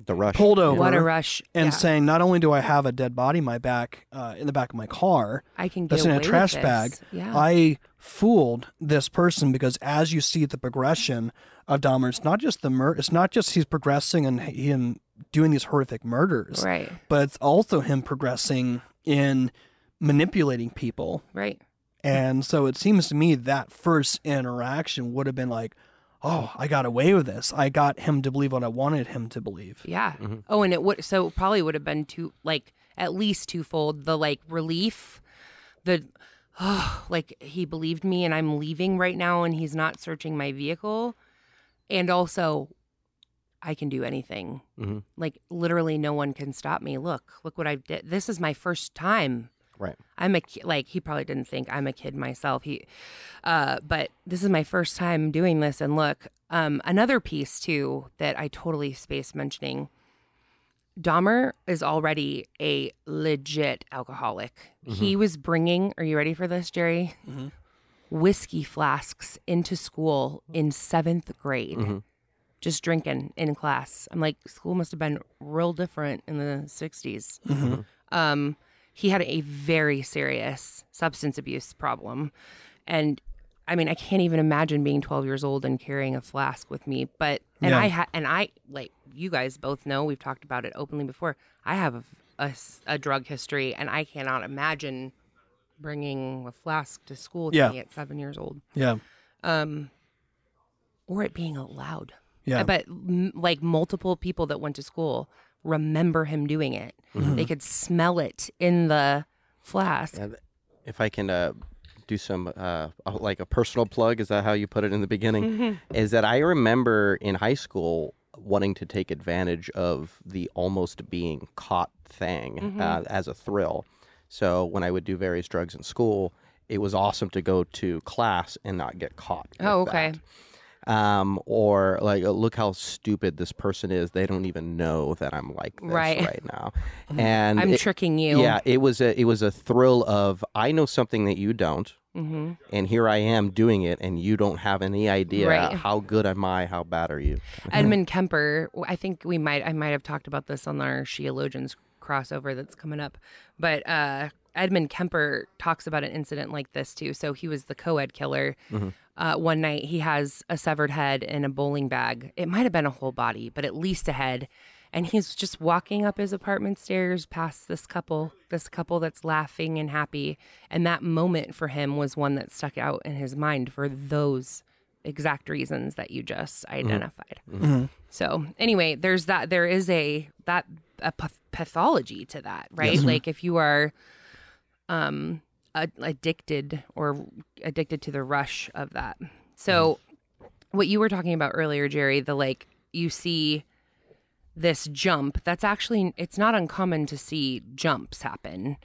The rush. pulled over What a rush. and Yeah. saying, not only do I have a dead body in my back uh, in the back of my car, I can get that's in away a with trash this. bag. Yeah. I fooled this person because as you see the progression of Dahmer, it's not just the mur- it's not just he's progressing and him doing these horrific murders, right. but it's also him progressing in manipulating people. Right. And so it seems to me that first interaction would have been like, oh, I got away with this. I got him to believe what I wanted him to believe. Yeah. Oh, and it would so it probably would have been two like at least twofold the like relief, the oh, like he believed me and I'm leaving right now and he's not searching my vehicle, and also I can do anything. Mhm. Like literally, no one can stop me. Look, look what I did. This is my first time. Right. I'm a ki- like he probably didn't think I'm a kid myself. He, uh, but this is my first time doing this. And look, um, another piece too that I totally spaced mentioning. Dahmer is already a legit alcoholic. He was bringing. Are you ready for this, Jerry? Whiskey flasks into school in seventh grade. Just drinking in class. I'm like, school must have been real different in the 60s. Um, he had a very serious substance abuse problem. And I mean, I can't even imagine being 12 years old and carrying a flask with me. But, and Yeah. I had, and I, like, you guys both know, we've talked about it openly before. I have a drug history, and I cannot imagine bringing a flask to school with Yeah. me at seven years old. Yeah. Um, or it being allowed. Yeah. But m- like multiple people that went to school remember him doing it. Mm-hmm. They could smell it in the flask. Yeah, if I can uh, do some uh, like a personal plug, is that how you put it in the beginning? Is that I remember in high school wanting to take advantage of the almost being caught thing uh, as a thrill. So when I would do various drugs in school, it was awesome to go to class and not get caught. Oh, okay. that. Um, or like, "Oh, look how stupid this person is. They don't even know that I'm like this Right. right, now. And I'm it- tricking you. Yeah, it was a it was a thrill of I know something that you don't, hmm and here I am doing it, and you don't have any idea Right. how good am I, how bad are you? Edmund Kemper, I think we might, I might have talked about this on our Sheologians crossover that's coming up, but uh, Edmund Kemper talks about an incident like this too. So he was the co-ed killer. Mm-hmm. Uh, one night he has a severed head in a bowling bag. It might have been a whole body, but at least a head. And he's just walking up his apartment stairs past this couple, this couple that's laughing and happy. And that moment for him was one that stuck out in his mind for those exact reasons that you just mm-hmm. identified. Mm-hmm. So anyway, there's that. There is a that a pathology to that, right? Like if you are um a- addicted or addicted to the rush of that. So what you were talking about earlier, Jerry, the like you see this jump. That's actually it's not uncommon to see jumps happen.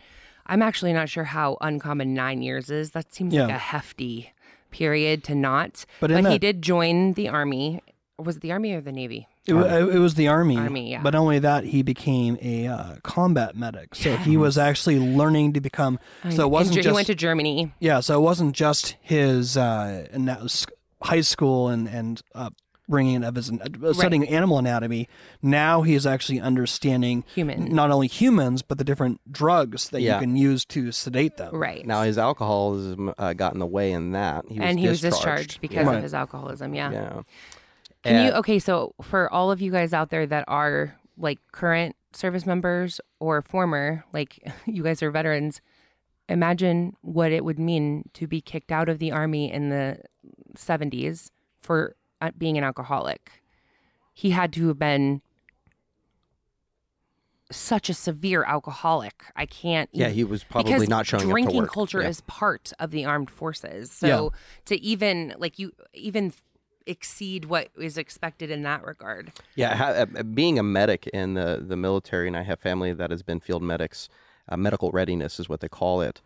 I'm actually not sure how uncommon nine years is. That seems like a hefty period to not. But But, he that- did join the army. Was it the army or the navy? It, wa- it was the army. Army, yeah. But not only that, he became a uh, combat medic. So he was actually learning to become. So it wasn't Ger- just he went to Germany. yeah. So it wasn't just his uh, and that was high school and and uh, bringing of his uh, studying animal anatomy. Now he is actually understanding Human. not only humans but the different drugs that Yeah. you can use to sedate them. Right. Now his alcoholism uh, got in the way in that. He was and he was discharged discharged because Right. of his alcoholism. Yeah. Yeah. Can you okay, so for all of you guys out there that are like current service members or former, like you guys are veterans, imagine what it would mean to be kicked out of the army in the 70s for uh, being an alcoholic. He had to have been such a severe alcoholic. I can't Yeah, he was probably not showing up to drinking work. culture Yeah. is part of the armed forces. So to even like you even exceed what is expected in that regard. Yeah, ha- uh, being a medic in the, the military, and I have family that has been field medics, uh, medical readiness is what they call it.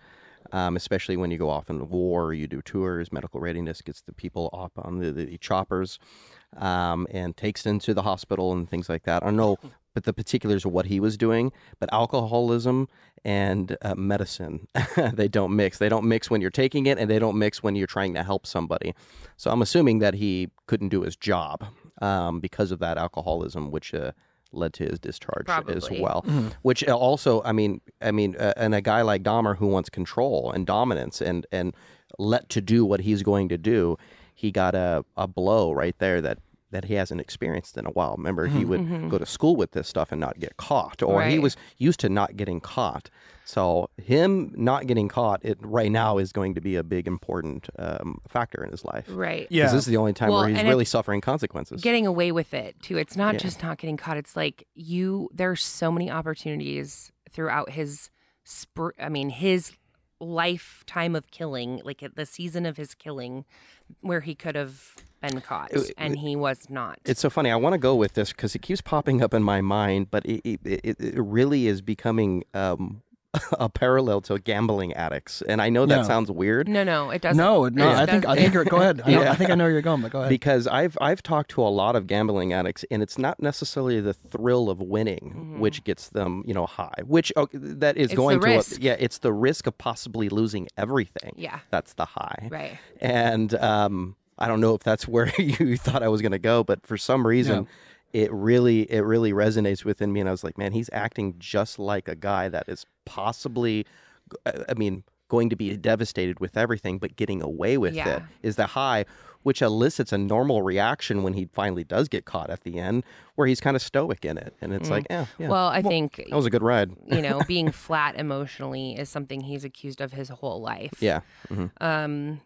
Um, especially when you go off in the war, you do tours. Medical readiness gets the people up on the, the choppers um, and takes them to the hospital and things like that. I know, but the particulars of what he was doing. But alcoholism and uh, medicine, they don't mix. They don't mix when you're taking it, and they don't mix when you're trying to help somebody. So I'm assuming that he couldn't do his job um, because of that alcoholism, which uh, led to his discharge as Probably. well. Which uh, also, I mean, I mean, uh, and a guy like Dahmer who wants control and dominance and and let to do what he's going to do, he got a, a blow right there that that he hasn't experienced in a while. Remember, he would go to school with this stuff and not get caught, or he was used to not getting caught. So him not getting caught, it right now is going to be a big important um, factor in his life. Right. 'Cause Yeah. this is the only time Well, where he's really suffering consequences. Getting away with it too. It's not Yeah. just not getting caught. It's like you There are so many opportunities throughout his spr- I mean his lifetime of killing, like at the season of his killing where he could have been caught It- and he was not. It's so funny. I want to go with this because it keeps popping up in my mind, but it it, it, it really is becoming um, a parallel to gambling addicts. And I know that Yeah. sounds weird no, no, it doesn't. No, no. It I think I think you're. Go ahead. I, know- Yeah. I think I know where you're going, but go ahead. because I've I've talked to a lot of gambling addicts, and it's not necessarily the thrill of winning which gets them you know high. Which okay, that is Mm-hmm. It's going the to risk. yeah, it's the risk of possibly losing everything. Yeah. that's the high. Right. And um, I don't know if that's where you thought I was going to go, but for some reason, it really it really resonates within me. And I was like, man, he's acting just like a guy that is possibly, I mean, going to be devastated with everything, but getting away with Yeah. it is the high. Which elicits a normal reaction when he finally does get caught at the end, where he's kind of stoic in it, and it's like, yeah, yeah, Mm. Well, I think that was a good ride. you know, being flat emotionally is something he's accused of his whole life. Yeah, hmm Um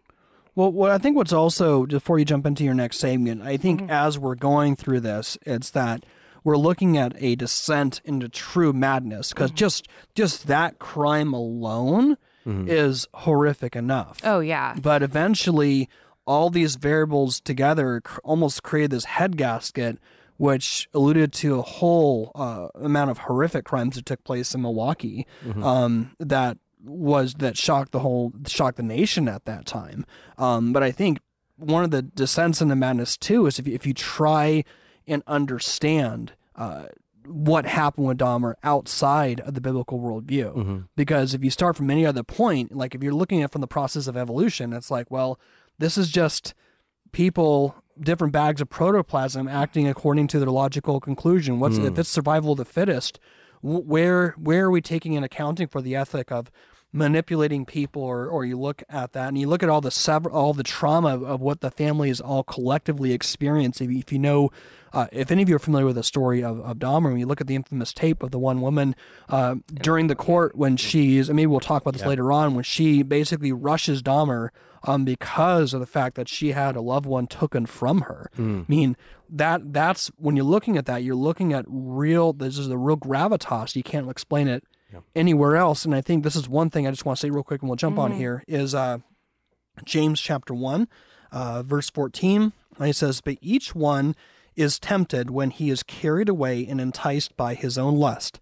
Well, what I think what's also before you jump into your next segment, I think Mm-hmm. as we're going through this, it's that we're looking at a descent into true madness because Mm-hmm. just just that crime alone is horrific enough. oh yeah. But eventually, all these variables together cr- almost created this head gasket, which alluded to a whole uh, amount of horrific crimes that took place in Milwaukee. Um, that was that shocked the whole shocked the nation at that time. Um, but I think one of the descents into madness too is if you, if you try and understand uh, what happened with Dahmer outside of the biblical worldview. Because if you start from any other point, like if you're looking at it from the process of evolution, it's like, well, this is just people, different bags of protoplasm acting according to their logical conclusion. What's if it's survival of the fittest? Where where are we taking and accounting for the ethic of manipulating people, or or you look at that and you look at all the sever- all the trauma of, of what the family is all collectively experiencing. If you know, uh, if any of you are familiar with the story of, of Dahmer, when you look at the infamous tape of the one woman uh, during the court when she's, and maybe we'll talk about this later on, when she basically rushes Dahmer um, because of the fact that she had a loved one taken from her. I mean, that that's when you're looking at that, you're looking at real. This is the real gravitas. You can't explain it anywhere else. And I think this is one thing I just want to say real quick, and we'll jump on here. Is uh, James chapter 1, uh, verse 14. And He says, But each one is tempted when he is carried away and enticed by his own lust.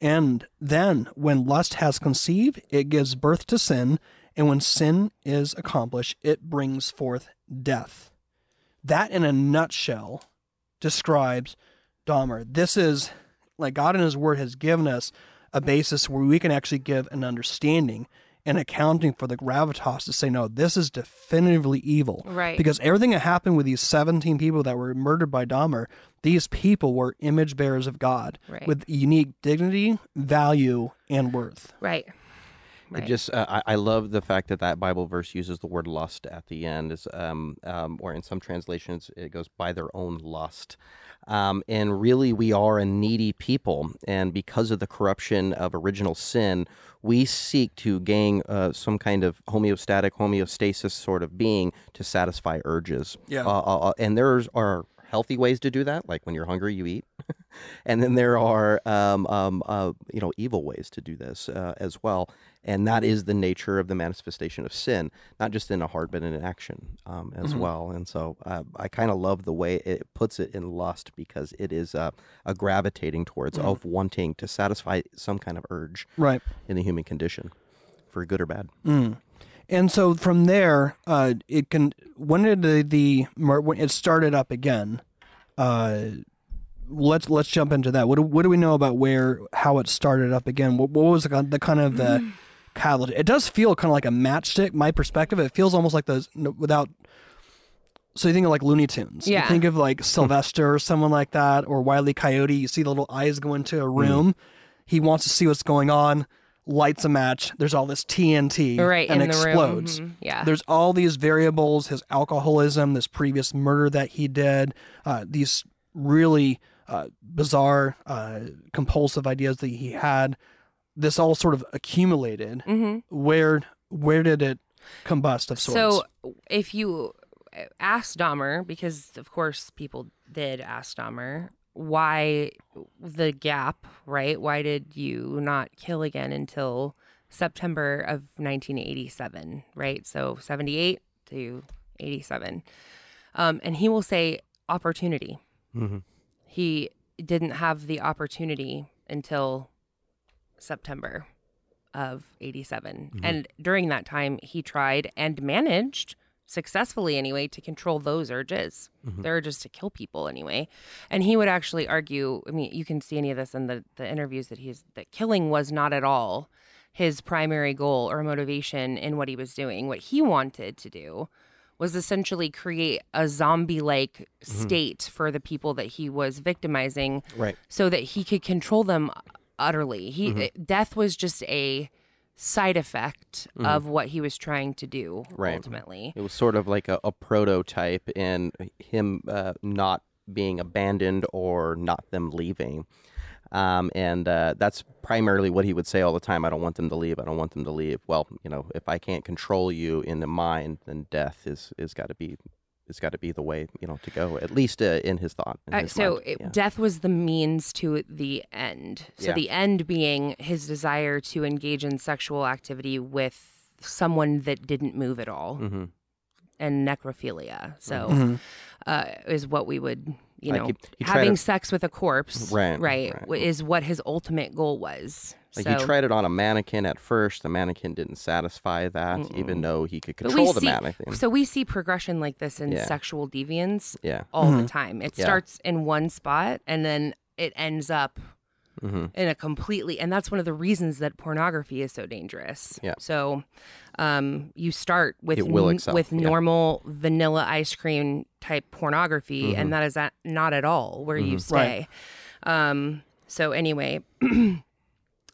And then, when lust has conceived, it gives birth to sin. And when sin is accomplished, it brings forth death. That, in a nutshell, describes Dahmer. This is like God in His Word has given us a basis where we can actually give an understanding and accounting for the gravitas to say, no, this is definitively evil. Right. Because everything that happened with these 17 people that were murdered by Dahmer, these people were image bearers of God Right. with unique dignity, value, and worth. Right. Right. just uh, I, I love the fact that that Bible verse uses the word lust at the end, is um, um, or in some translations it goes by their own lust. Um, and really, we are a needy people, and because of the corruption of original sin, we seek to gain uh, some kind of homeostatic, homeostasis sort of being to satisfy urges. Yeah. Uh, uh, uh, and there's are healthy ways to do that, like when you're hungry, you eat. and then there are um, um, uh, you know evil ways to do this uh, as well. And that is the nature of the manifestation of sin not just in a heart but in an action um, as well. And so uh, i kind of love the way it puts it in lust because it is uh, a gravitating towards of wanting to satisfy some kind of urge Right. in the human condition for good or bad And so from there, uh, it can. When did the, the when it started up again? Uh, let's let's jump into that. What do, what do we know about where how it started up again? What, what was the, kind- the kind of the catalyst? It does feel kind of like a matchstick. My perspective, it feels almost like those without. So you think of like Looney Tunes. You Yeah. think of like Sylvester or someone like that, or Wile E. Coyote. You see the little eyes go into a room. He wants to see what's going on. Lights a match. There's all this TNT right and explodes. Mhm. Yeah. There's all these variables: his alcoholism, this previous murder that he did, uh, these really uh, bizarre, uh, compulsive ideas that he had. This all sort of accumulated. hmm Where where did it combust of sorts? So if you ask Dahmer, because of course people did ask Dahmer, why the gap, right? Why did you not kill again until September of 1987, right? So 78 to 87. Um, and he will say opportunity. mm-hmm. He didn't have the opportunity until September of 87. And during that time, he tried and managed successfully anyway to control those urges, mm-hmm. the urges to kill people anyway. And he would actually argue, I mean, you can see any of this in the, the interviews that he's, that killing was not at all his primary goal or motivation in what he was doing. What he wanted to do was essentially create a zombie like mm-hmm. state for the people that he was victimizing right so that he could control them utterly. He mm-hmm. death was just a side effect of what he was trying to do Right. ultimately. It was sort of like a, a prototype in him uh, not being abandoned or not them leaving. Um, and uh, that's primarily what he would say all the time. I don't want them to leave. I don't want them to leave. Well, you know, if I can't control you in the mind, then death is is got to be it's got to be the way you know to go. At least uh, in his thought. in Uh, his so it, Yeah. death was the means to the end. So Yeah. the end being his desire to engage in sexual activity with someone that didn't move at all, Mhm. and necrophilia. So Mhm. uh, is what we would you Like, know, he- he having to- sex with a corpse, Right, right, right. is what his ultimate goal was. Like so, he tried it on a mannequin at first. The mannequin didn't satisfy that, even though he could but control we the see, mannequin. So we see progression like this in Yeah. sexual deviance yeah. all the time. It Yeah. starts in one spot and then it ends up hmm in a completely and that's one of the reasons that pornography is so dangerous. Yeah. So um you start with will n- excel, with yeah. normal vanilla ice cream type pornography Mm-hmm. and that is at, not at all where you stay. Um so anyway,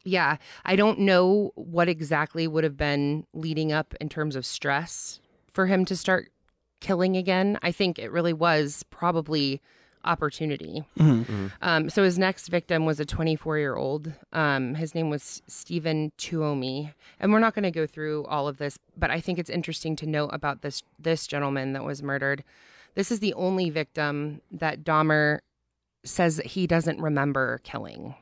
yeah, I don't know what exactly would have been leading up in terms of stress for him to start killing again. I think it really was probably opportunity. Um, so his next victim was a 24 year old. Um, his name was Steven Tuomi, and we're not going to go through all of this, but I think it's interesting to note about this this gentleman that was murdered. This is the only victim that Dahmer says that he doesn't remember killing.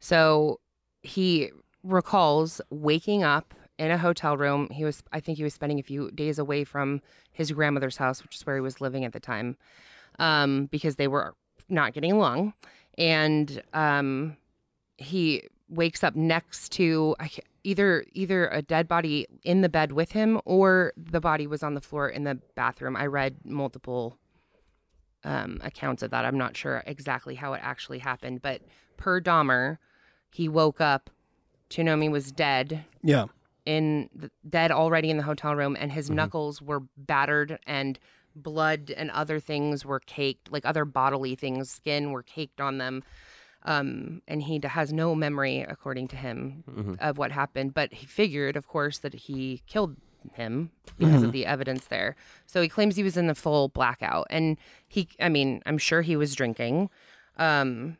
So he recalls waking up in a hotel room. He was, I think, he was spending a few days away from his grandmother's house, which is where he was living at the time um, because they were not getting along. And um, he wakes up next to either either a dead body in the bed with him or the body was on the floor in the bathroom. I read multiple um, accounts of that. I'm not sure exactly how it actually happened, but per Dahmer, he woke up. Tunomi was dead. Yeah. in the, dead already in the hotel room and his knuckles were battered and blood and other things were caked like other bodily things skin were caked on them. Um, and he d- has no memory according to him of what happened. But he figured of course that he killed him because of the evidence there. So he claims he was in the full blackout. And he i mean i'm sure he was drinking. Um,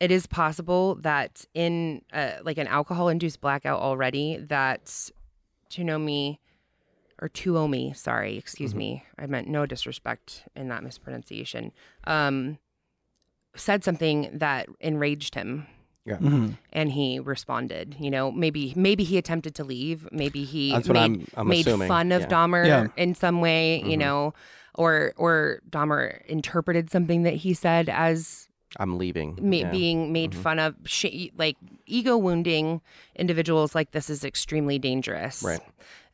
it is possible that in uh, like an alcohol induced blackout already that Tunomi or Tuomi, sorry, excuse me. I meant no disrespect in that mispronunciation. Um, said something that enraged him Mm-hmm. and he responded. You know, maybe maybe he attempted to leave. Maybe he That's made, I'm- I'm made fun of yeah. Dahmer Yeah. in some way. You know, or or Dahmer interpreted something that he said as I'm leaving. ma- yeah. being made mm-hmm. fun of. Sh- like ego wounding individuals like this is extremely dangerous. Right.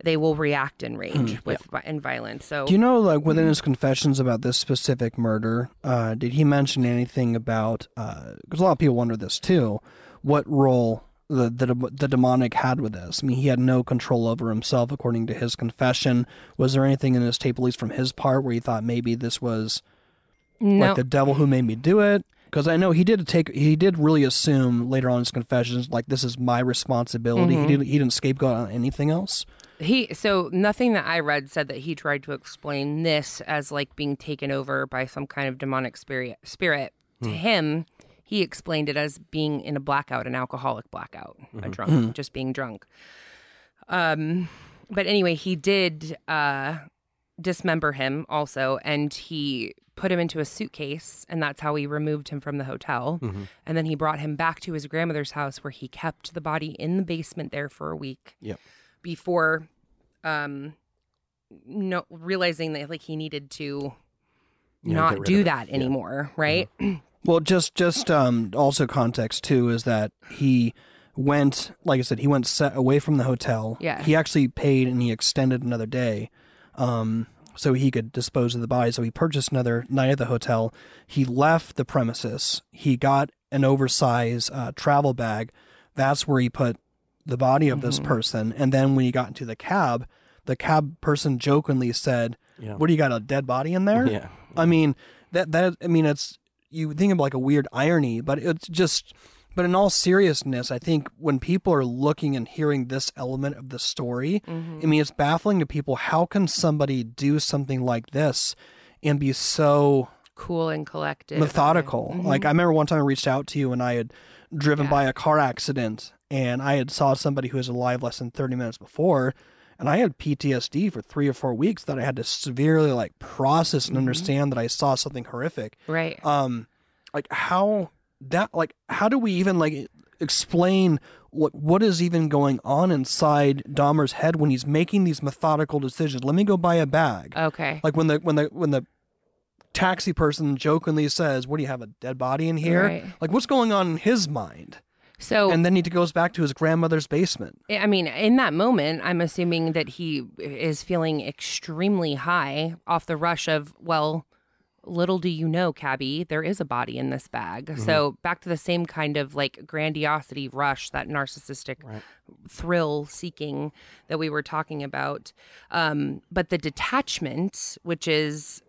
They will react in rage hmm. with vi- and violence. So Do you know, like, within mm-hmm. his confessions about this specific murder, uh, did he mention anything about? Uh, because a lot of people wonder this too. What role the, the the demonic had with this? I mean, he had no control over himself, according to his confession. Was there anything in his tape, at least from his part, where he thought maybe this was no, like the devil who made me do it? Because I know he did take, he did really assume later on in his confessions, like this is my responsibility. He didn't, he didn't scapegoat on anything else. He so nothing that I read said that he tried to explain this as like being taken over by some kind of demonic spirit. Spirit to him, he explained it as being in a blackout, an alcoholic blackout, a drunk, just being drunk. Um, but anyway, he did uh dismember him also, and he put him into a suitcase, and that's how he removed him from the hotel. And then he brought him back to his grandmother's house, where he kept the body in the basement there for a week Yep. before um no realizing that like he needed to Yeah, not do of it. that Yeah. anymore right Well, just just um, also context too is that he went, like I said, he went set away from the hotel. Yeah. He actually paid and he extended another day, um, so he could dispose of the body. So he purchased another night at the hotel. He left the premises. He got an oversized uh, travel bag. That's where he put the body of this person. And then when he got into the cab, the cab person jokingly said, Yeah. "What do you got? A dead body in there?" Yeah. I mean that that I mean it's you think of like a weird irony, but it's just but in all seriousness, I think when people are looking and hearing this element of the story, mm-hmm. I mean it's baffling to people how can somebody do something like this and be so cool and collected methodical. Mm-hmm. Like I remember one time I reached out to you and I had driven by a car accident and I had saw somebody who was alive less than 30 minutes before and I had PTSD for 3 or 4 weeks that I had to severely like process and mm-hmm. understand that I saw something horrific. right. Um like how that like how do we even like explain what what is even going on inside Dahmer's head when he's making these methodical decisions? Let me go buy a bag okay like when the when the when the taxi person jokingly says, "What do you have a dead body in here?" Right. Like what's going on in his mind? So And then he goes back to his grandmother's basement. I mean, in that moment, I'm assuming that he is feeling extremely high off the rush of, well, little do you know, Cabby, there is a body in this bag. So back to the same kind of like grandiosity rush, that narcissistic thrill seeking that we were talking about. Um, but the detachment, which is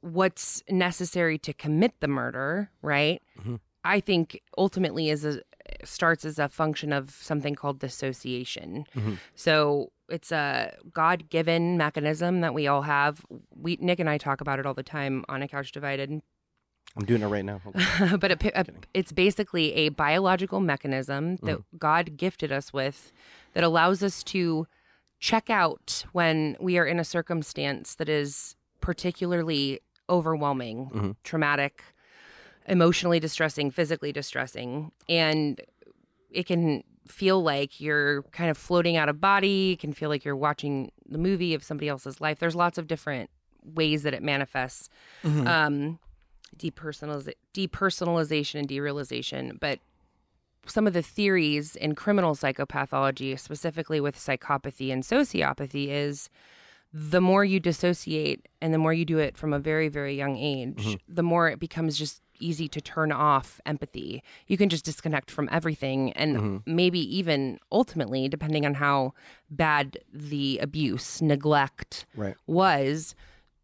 what's necessary to commit the murder, right? I think ultimately is a starts as a function of something called dissociation. Mm-hmm. So it's a God-given mechanism that we all have. We Nick and I talk about it all the time on a couch divided. I'm doing it right now. but it, uh, it's basically a biological mechanism that mm-hmm. God gifted us with that allows us to check out when we are in a circumstance that is particularly overwhelming, mm-hmm. traumatic, emotionally distressing, physically distressing, and it can feel like you're kind of floating out of body. It can feel like you're watching the movie of somebody else's life. There's lots of different ways that it manifests. Um, depersonaliz- depersonalization and derealization, but some of the theories in criminal psychopathology, specifically with psychopathy and sociopathy, is the more you dissociate and the more you do it from a very, very young age, the more it becomes just easy to turn off empathy. You can just disconnect from everything and mm-hmm. maybe even ultimately, depending on how bad the abuse, neglect Right. was,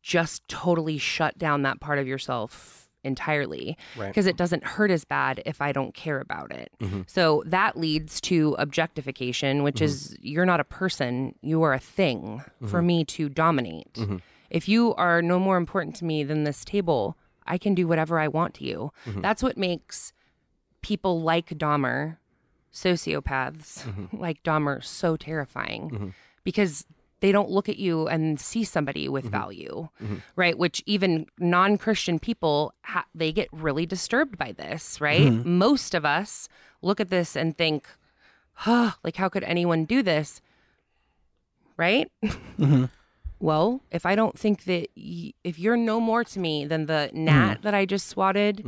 just totally shut down that part of yourself entirely Right. because it doesn't hurt as bad if I don't care about it. Mm-hmm. So that leads to objectification, which mm-hmm. is you're not a person, you are a thing for me to dominate. If you are no more important to me than this table, I can do whatever I want to you. Mm-hmm. That's what makes people like Dahmer, sociopaths mm-hmm. like Dahmer, so terrifying mm-hmm. because they don't look at you and see somebody with value, right? Which even non-Christian people ha- they get really disturbed by this, right? Most of us look at this and think, "Huh, like how could anyone do this?" Right? Well, if I don't think that y- if you're no more to me than the gnat that I just swatted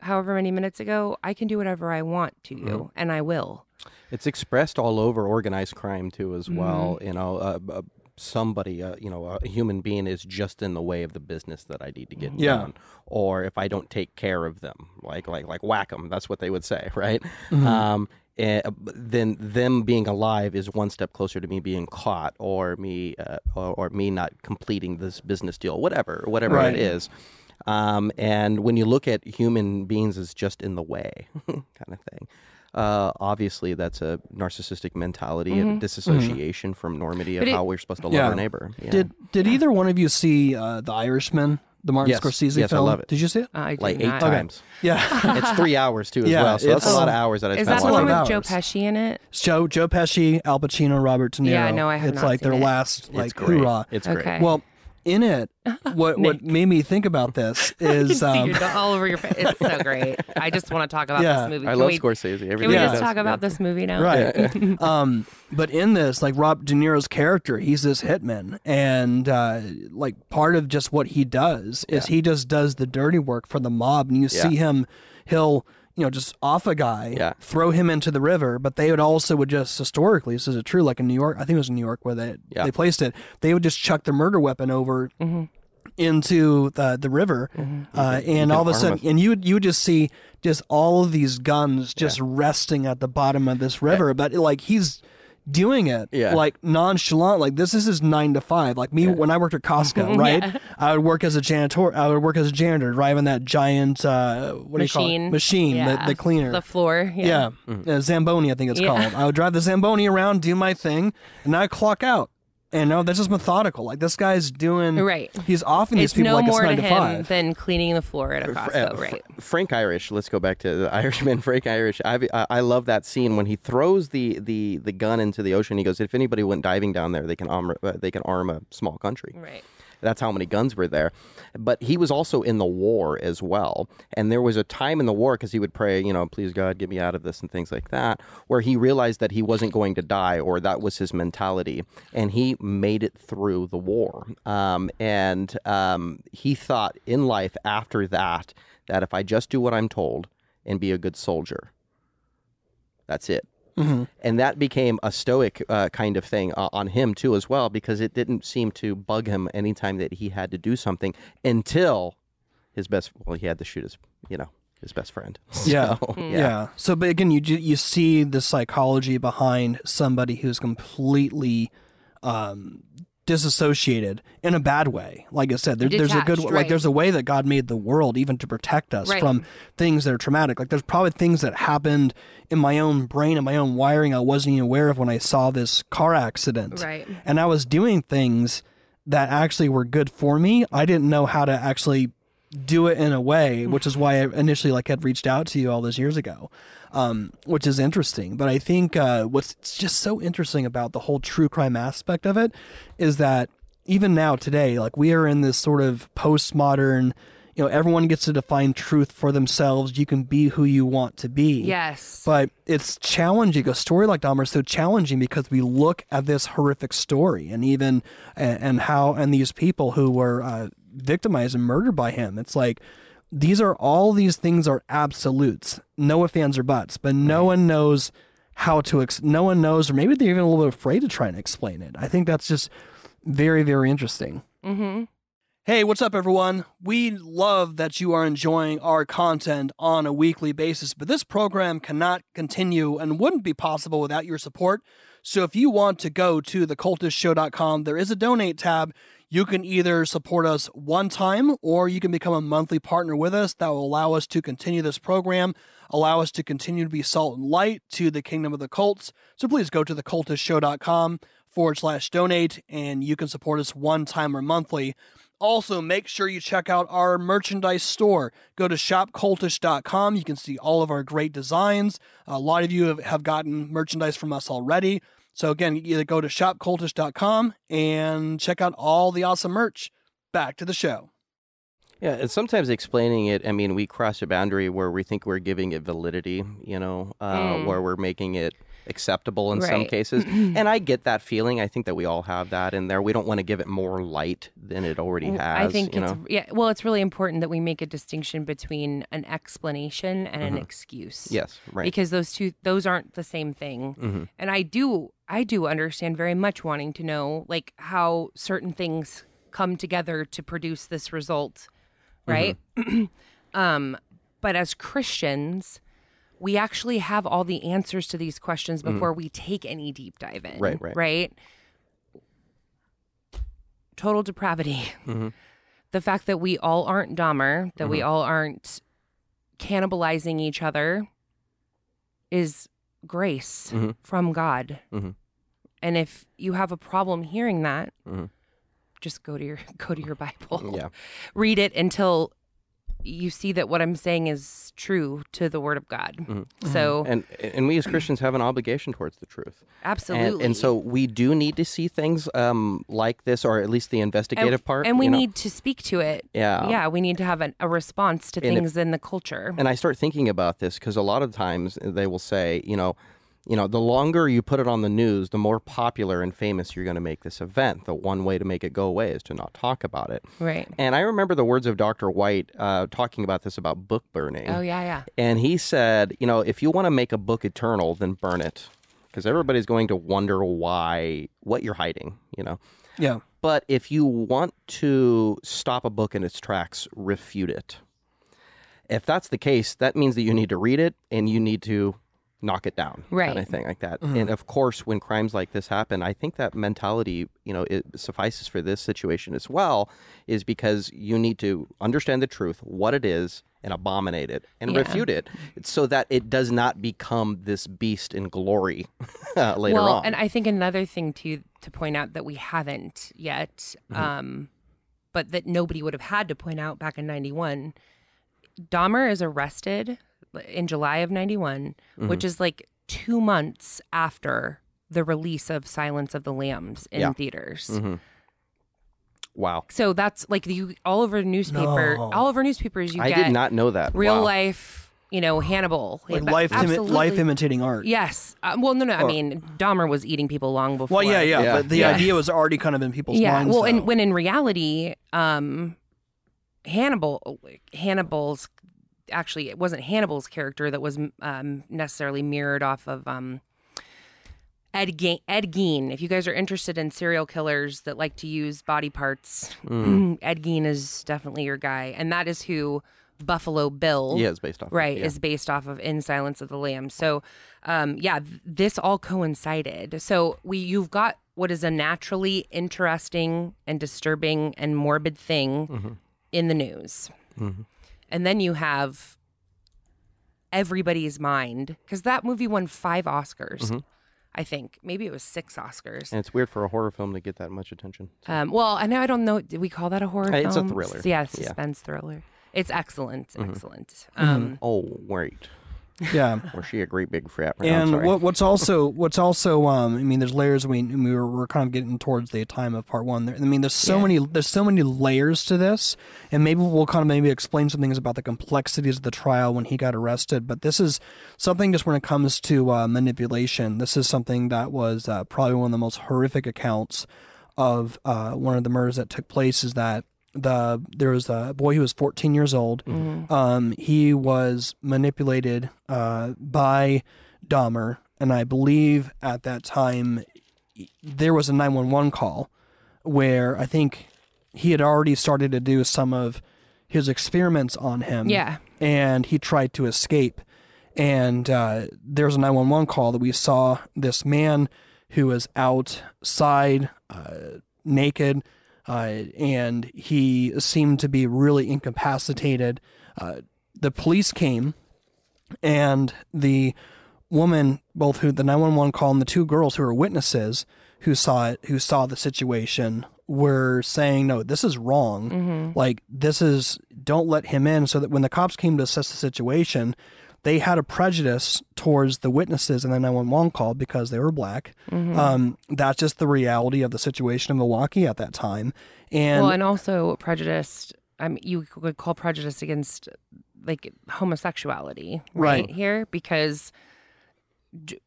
however many minutes ago, I can do whatever I want to you and I will. It's expressed all over organized crime too, as well. You know, uh, uh, somebody, uh, you know, a human being is just in the way of the business that I need to get Yeah. done, or if I don't take care of them, like like like whack them. That's what they would say, right? Um, eh, then them being alive is one step closer to me being caught, or me, uh, or, or me not completing this business deal, whatever, whatever Right. it is. Um, and when you look at human beings as just in the way, kind of thing, uh, obviously that's a narcissistic mentality and disassociation from normity of it- how we're supposed to love Yeah. our neighbor. Yeah. Did did either one of you see uh, The Irishman, the Martin Yes. Scorsese Yes, I love it. Did you see it? I did like eight not. times? Yeah. it's three hours too as Yeah, well, so that's a lot of um, hours that I spent. Is that the one of with Joe. Pesci in it? Joe Joe Pesci, Al Pacino, Robert De Niro. Yeah, no, I have It's not like their seen it. last like It's great. hoorah. It's great. Okay. Well, in it, what what made me think about this I can is see um, all over your face. It's so great. I just want to talk about Yeah. this movie. I love we, Scorsese. Can Everything we he just does. talk about this movie now? right. um, but in this, like Rob De Niro's character, he's this hitman, and uh, like part of just what he does is he just does the dirty work for the mob, and you Yeah. see him, he'll you know just off a guy, Yeah. throw him into the river, but they would also would just historically, this is it true, like in New York, I think it was in New York where they Yeah. they placed it, they would just chuck the murder weapon over. Mm-hmm. Into the the river, uh, and all of a sudden, and you would you would just see just all of these guns just resting at the bottom of this river, but like he's doing it Yeah. like nonchalant like this is his nine to five like me when i worked at costco right i would work as a janitor i would work as a janitor driving that giant uh what do you call it Machine. machine Yeah. the, the cleaner The floor. Yeah. yeah, Mm. Uh, zamboni i think it's Yeah. called i would drive the zamboni around do my thing and i clock out and no that's just methodical like this guy's doing Right. he's offering these It's people no like more it's to nine to him five than cleaning the floor at a Uh, Costco, Fr- right? Frank Irish. Let's go back to the Irishman. Frank Irish. I, I I love that scene when he throws the, the, the gun into the ocean. He goes, "If anybody went diving down there, they can arm uh, they can arm a small country." Right. That's how many guns were there. But he was also in the war as well. And there was a time in the war because he would pray, you know, please God, get me out of this and things like that, where he realized that he wasn't going to die or that was his mentality. And he made it through the war. Um, and um, he thought in life after that, that if I just do what I'm told and be a good soldier, that's it. And that became a stoic uh, kind of thing uh, on him too, as well, because it didn't seem to bug him anytime that he had to do something until his best. Well, he had to shoot his, you know, his best friend. Yeah. So, yeah. So, but again, you you see the psychology behind somebody who's completely um, disassociated in a bad way. Like I said, there, there's a good Detached, like there's a way that God made the world even to protect us Right. from things that are traumatic. Like there's probably things that happened in my own brain and my own wiring I wasn't even aware of when I saw this car accident. Right. And I was doing things that actually were good for me. I didn't know how to actually do it in a way, mm. which is why I initially like had reached out to you all those years ago, um, which is interesting. But I think uh, what's just so interesting about the whole true crime aspect of it is that even now today, like we are in this sort of postmodern, you know, everyone gets to define truth for themselves. You can be who you want to be. Yes. But it's challenging. A story like Dahmer is so challenging because we look at this horrific story and even and, and how and these people who were uh, victimized and murdered by him. It's like these are all these things are absolutes. No ifs, ands, or buts. But no one knows how to. Ex- no one knows, or maybe they're even a little bit afraid to try and explain it. I think that's just very, very interesting. mm-hmm. Hey, what's up, everyone? We love that you are enjoying our content on a weekly basis, but this program cannot continue and wouldn't be possible without your support. So if you want to go to thecultishshow.com, there is a donate tab. You can either support us one time or you can become a monthly partner with us. That will allow us to continue this program, allow us to continue to be salt and light to the kingdom of the cults. So please go to thecultishshow.com forward slash donate and you can support us one time or monthly. Also, make sure you check out our merchandise store. Go to shopcultish.com. You can see all of our great designs. A lot of you have, have gotten merchandise from us already. So, again, either go to shopcultish.com and check out all the awesome merch. Back to the show. Yeah, and sometimes explaining it, I mean, we cross a boundary where we think we're giving it validity, you know, uh, where we're making it acceptable in some cases. and I get that feeling. I think that we all have that in there. We don't want to give it more light than it already has. I think you it's know? yeah. Well, it's really important that we make a distinction between an explanation and an excuse. Yes, right. Because those two, those aren't the same thing. Mhm. And I do, I do understand very much wanting to know like how certain things come together to produce this result, right? Mm-hmm. um, but as Christians. We actually have all the answers to these questions before we take any deep dive in. Mm-hmm. Right, right. Right. Total depravity hmm the fact that we all aren't Dahmer, that Mm-hmm. we all aren't cannibalizing each other is grace Mhm. from God. And if you have a problem hearing that, Mhm. just go to your go to your Bible. Yeah. Read it until you see that what I'm saying is true to the word of God. Mhm. So And and we as Christians have an obligation towards the truth. absolutely. And, and so we do need to see things um, like this, or at least the investigative and, part. and we you know? need to speak to it. Yeah. Yeah, we need to have an, a response to And if- things in the culture. And I start thinking about this because a lot of times they will say, you know, you know, the longer you put it on the news, the more popular and famous you're going to make this event. The one way to make it go away is to not talk about it. right. And I remember the words of Dr. White uh, talking about this about book burning. Oh yeah, yeah. And he said, you know, if you want to make a book eternal, then burn it. Because everybody's going to wonder why, what you're hiding, you know. Yeah. But if you want to stop a book in its tracks, refute it. If that's the case, that means that you need to read it and you need to knock it down, Right. Kind of thing like that. And of course, when crimes like this happen, I think that mentality, you know, it suffices for this situation as well, is because you need to understand the truth, what it is, and abominate it and Yeah. refute it, so that it does not become this beast in glory uh, later well, on. and I think another thing to to point out that we haven't yet, Mm-hmm. um, but that nobody would have had to point out back in '91. Dahmer is arrested in July of '91, Mm-hmm. which is like two months after the release of Silence of the Lambs in Yeah. theaters. Mhm. Wow. So that's like you all over newspaper, No. all over newspapers. You I get did not know that. real Wow. life, you know, Hannibal, Like life, imi- life imitating art. Yes. Uh, well, no, no. I mean, Dahmer was eating people long before. Well, yeah, yeah, Yeah. but the Yeah. idea was already kind of in people's yeah. minds. Well, though. and when in reality, um, Hannibal, Hannibal's actually it wasn't Hannibal's character that was um, necessarily mirrored off of um, Ed Gein, Ed Gein. If you guys are interested in serial killers that like to use body parts, Mm. Ed Gein is definitely your guy, and that is who Buffalo Bill. Yeah, it's based off. of- Right, yeah. is based off of In Silence of the Lambs. So, um, yeah, th- this all coincided. So we you've got what is a naturally interesting and disturbing and morbid thing Mm-hmm. in the news, and then you have everybody's mind because that movie won five Oscars. Mm-hmm. I think maybe it was six Oscars. And it's weird for a horror film to get that much attention. Um, well, I know I don't know. Did we call that a horror It's a thriller. S- Yeah, Yeah. suspense thriller. It's excellent, Mm-hmm. excellent. Um, Oh, wait. Yeah. Was she a great big frat? I'm And what, what's also what's also um I mean there's layers we we were, we're kind of getting towards the time of part one there I mean there's so Yeah. many there's so many layers to this and maybe we'll kind of maybe explain some things about the complexities of the trial when he got arrested but this is something just when it comes to uh, manipulation this is something that was uh, probably one of the most horrific accounts of uh, one of the murders that took place is that the there was a boy who was 14 years old. Um, he was manipulated uh, by Dahmer, and I believe at that time there was a 911 call where I think he had already started to do some of his experiments on him. Yeah. and he tried to escape. And uh, there was a 911 call that we saw this man who was outside, uh, naked, uh, and he seemed to be really incapacitated. Uh, the police came, and the woman, both who the 911 call and the two girls who were witnesses who saw it, who saw the situation, were saying, "No, this is wrong. Like this is don't let him in." So that when the cops came to assess the situation, they had a prejudice towards the witnesses in the 911 call because they were black. Um, that's just the reality of the situation in Milwaukee at that time. And, well, and also prejudiced. I mean, you could call prejudice against like homosexuality, right, Right. here because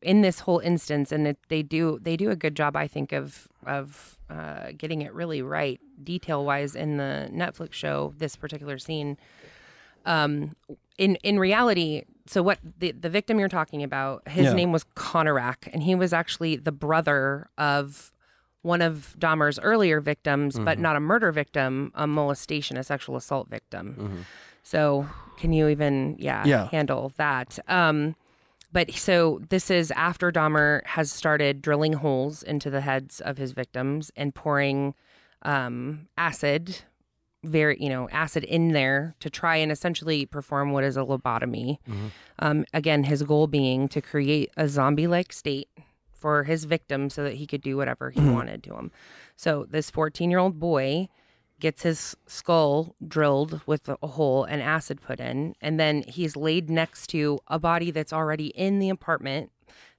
in this whole instance, and it, they do they do a good job, I think, of of uh, getting it really right, detail wise, in the Netflix show. This particular scene, um, in in reality, so what the the victim you're talking about, his Yeah. name was Konerak, and he was actually the brother of one of Dahmer's earlier victims, but not a murder victim, a molestation, a sexual assault victim. So, can you even, yeah, Yeah. handle that? Um, but so this is after Dahmer has started drilling holes into the heads of his victims and pouring um, acid, very you know acid in there to try and essentially perform what is a lobotomy. Mm-hmm. Um, again, his goal being to create a zombie-like state for his victim so that he could do whatever he mm-hmm. wanted to him. So this 14-year-old boy gets his skull drilled with a hole and acid put in, and then he's laid next to a body that's already in the apartment.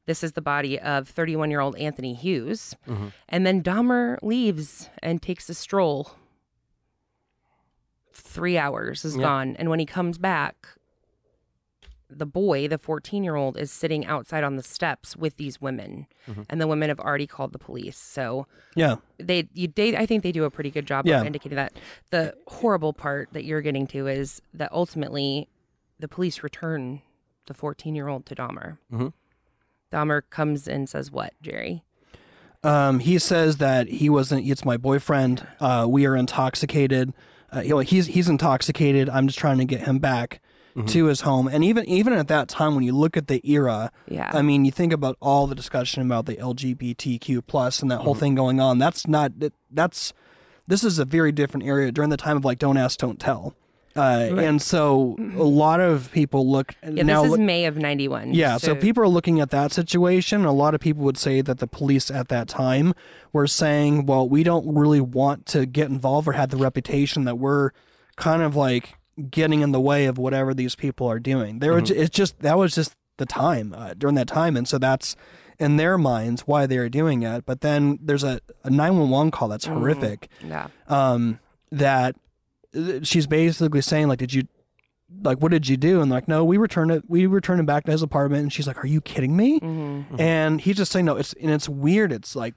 This is the body of 31 year old Anthony Hughes. Mm-hmm. And then Dahmer leaves and takes a stroll. Three hours is Yeah. gone. And when he comes back, the boy, the 14 year old, is sitting outside on the steps with these women. And the women have already called the police. So yeah, they you they I think they do a pretty good job Yeah. of indicating that. The horrible part that you're getting to is that ultimately the police return the 14 year old to Dahmer. Mhm. Dahmer comes and says what, Jerry? Um, he says that he wasn't. It's my boyfriend. Uh, we are intoxicated. Uh, you know, he's he's intoxicated. I'm just trying to get him back to his home. And even even at that time, when you look at the era, Yeah. I mean, you think about all the discussion about the LGBTQ plus and that whole thing going on. That's not that, that's this is a very different area during the time of like don't ask, don't tell. Uh, And so a lot of people look yeah, now. this is May of 91. yeah, so, people are looking at that situation. A lot of people would say that the police at that time were saying, well, we don't really want to get involved or have the reputation that we're kind of like getting in the way of whatever these people are doing. There was, it's just, that was just the time uh, during that time. And so that's, in their minds why they are doing it. But then there's a, a 911 call that's horrific Yeah. um, that she's basically saying like, did you like what did you do? And like, no, we returned it. We returned him back to his apartment. And she's like, are you kidding me? Mm-hmm. And he's just saying no. It's and it's weird. It's like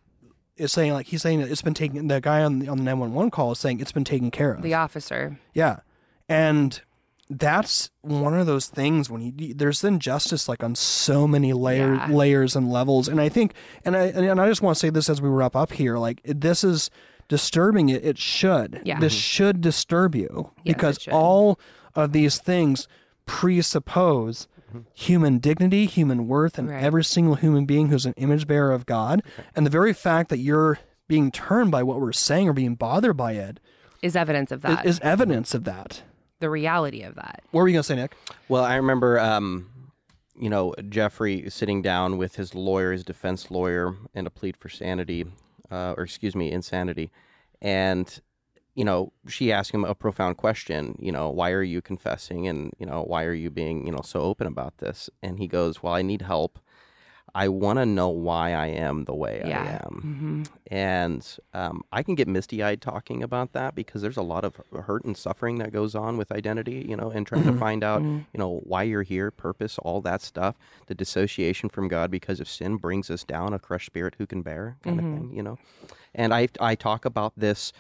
it's saying like he's saying that it's been taken. The guy on the on the nine one one call is saying it's been taken care of. The officer. Yeah, and that's one of those things when you there's injustice like on so many layer, Yeah. layers and levels. And I think, and I and I just want to say this as we wrap up here, like this is disturbing. It it should. Yeah. This should disturb you Yes, because all of these things presuppose human dignity, human worth, and Right. every single human being who's an image bearer of God. And the very fact that you're being turned by what we're saying or being bothered by it Is evidence of that. is evidence of that. the reality of that. What were you gonna say, Nick? Well, I remember, um, you know, Jeffrey sitting down with his lawyer, his defense lawyer, and a plead for sanity, uh, or excuse me, insanity. And, you know, she asked him a profound question, you know, why are you confessing? And, you know, why are you being, you know, so open about this? And he goes, well, I need help. I want to know why I am the way Yeah. I am. hmm And um, I can get misty eyed talking about that because there's a lot of hurt and suffering that goes on with identity, you know, and trying to find out, you know, why you're here, purpose, all that stuff. The dissociation from God because of sin brings us down, a crushed spirit who can bear, kind of thing, you know. And I, I talk about this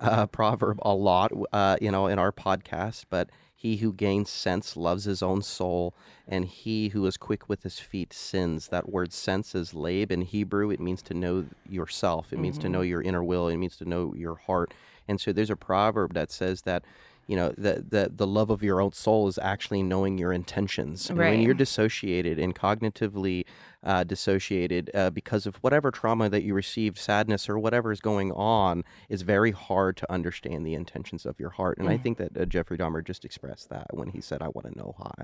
uh, proverb a lot, uh, you know, in our podcast, but he who gains sense loves his own soul, and he who is quick with his feet sins. That word sense is lab in Hebrew. It means to know yourself, it means to know mm-hmm. your inner will, it means to know your heart. And so there's a proverb that says that. You know, the, the the love of your own soul is actually knowing your intentions. And when you're dissociated and cognitively uh, dissociated uh, because of whatever trauma that you received, sadness or whatever is going on, is very hard to understand the intentions of your heart. And I think that uh, Jeffrey Dahmer just expressed that when he said, "I want to know why,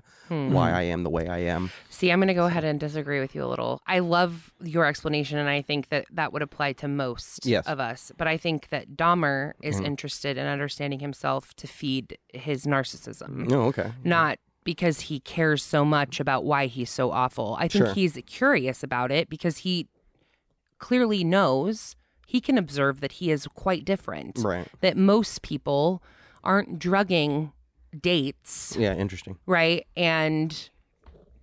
why I am the way I am." See, I'm going to go ahead and disagree with you a little. I love your explanation, and I think that that would apply to most Yes. of us. But I think that Dahmer is interested in understanding himself to feed his narcissism, Oh, okay. not because he cares so much about why he's so awful. I think Sure. he's curious about it because he clearly knows he can observe that he is quite different. Right. That most people aren't drugging dates Yeah. Interesting. right and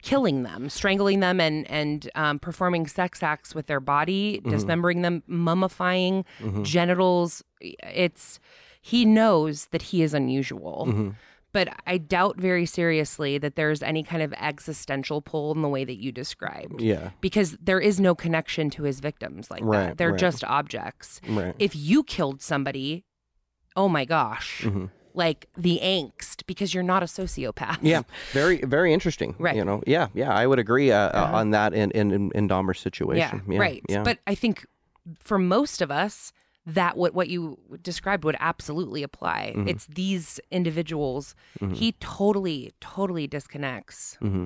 killing them strangling them and and um, performing sex acts with their body mm-hmm. dismembering them mummifying mm-hmm. genitals it's he knows that he is unusual mm-hmm. But i doubt very seriously that there's any kind of existential pull in the way that you described Yeah. because there is no connection to his victims like Right, that they're right. just objects Right. if you killed somebody oh my gosh Mm-hmm. like the angst because you're not a sociopath Yeah, very, very interesting. Right. You know, yeah, yeah, I would agree uh, uh, on that in in in, Dahmer's situation. Yeah, right. Yeah. But I think for most of us, that what what you described would absolutely apply. Mm-hmm. It's these individuals. He totally, totally disconnects. Mm-hmm.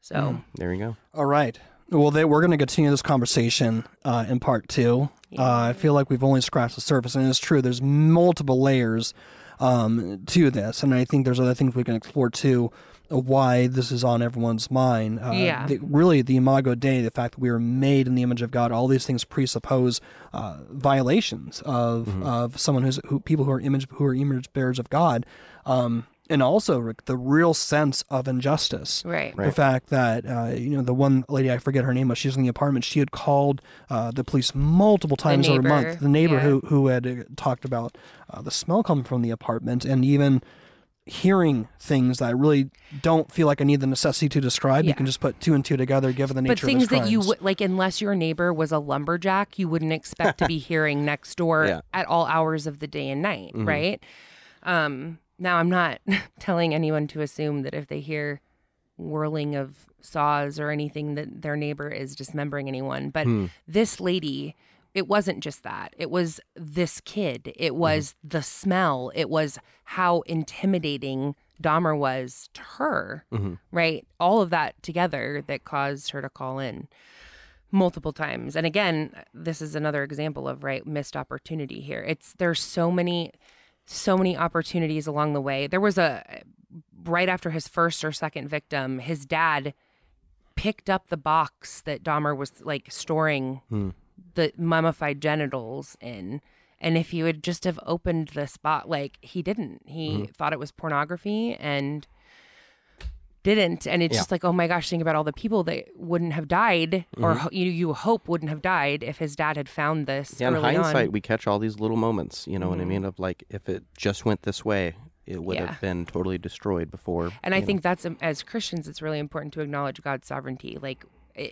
So there we go. All right. Well, they, we're going to continue this conversation uh, in part two. Uh, I feel like we've only scratched the surface, and it's true. There's multiple layers um, to this, and I think there's other things we can explore too. Why this is on everyone's mind. Uh, Yeah. the- really, the Imago Dei, the fact that we are made in the image of God, all these things presuppose uh, violations of Mm-hmm. of someone who's who people who are image who are image bearers of God, um, and also the real sense of injustice right. the fact that uh, you know the one lady I forget her name, but she's in the apartment. She had called uh, the police multiple times over a month. The neighbor yeah. who who had uh, talked about uh, the smell coming from the apartment, and even hearing things that I really don't feel like I need the necessity to describe. You can just put two and two together, given the nature. But nature things of that you crimes. would like, unless your neighbor was a lumberjack, you wouldn't expect to be hearing next door Yeah. at all hours of the day and night, Mm-hmm. right? Um, now, I'm not telling anyone to assume that if they hear whirling of saws or anything that their neighbor is dismembering anyone, but Hmm. this lady. It wasn't just that. It was this kid. It Mm-hmm. was the smell. It was how intimidating Dahmer was to her, Mm-hmm. right? All of that together that caused her to call in multiple times. And again, this is another example of right missed opportunity here. It's there's so many so many opportunities along the way. There was a right after his first or second victim, his dad picked up the box that Dahmer was like storing Hmm. the mummified genitals in. And if he would just have opened the spot, like he didn't, he Mm-hmm. thought it was pornography and didn't. And it's Yeah. just like, oh my gosh, think about all the people that wouldn't have died, or Mm-hmm. ho- you you hope wouldn't have died if his dad had found this. Yeah, in hindsight, on. Mm-hmm. we catch all these little moments. You know what I mean? Of like, if it just went this way, it would Yeah. have been totally destroyed before. And I you know. think that's um, as Christians, it's really important to acknowledge God's sovereignty. Like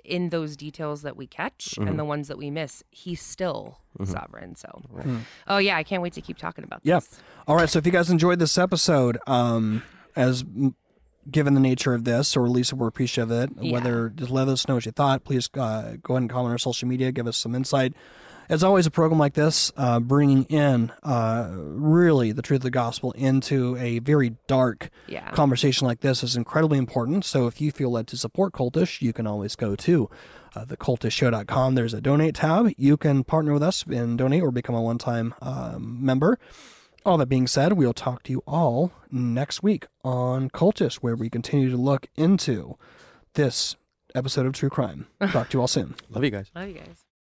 in those details that we catch Mm-hmm. and the ones that we miss, He's still sovereign. So, oh yeah, I can't wait to keep talking about Yeah. this. All right. So if you guys enjoyed this episode, um, as m- given the nature of this, or at least we're appreciative of it, Yeah. whether just let us know what you thought. Please uh, go ahead and comment on our social media. Give us some insight. As always, a program like this, uh, bringing in uh, really the truth of the gospel into a very dark Yeah. conversation like this is incredibly important. So if you feel led to support Cultish, you can always go to uh, thecultishshow.com. There's a donate tab. You can partner with us and donate or become a one time um, member. All that being said, we'll talk to you all next week on Cultish, where we continue to look into this episode of True Crime. Talk to you all soon. Love you guys. Love you guys.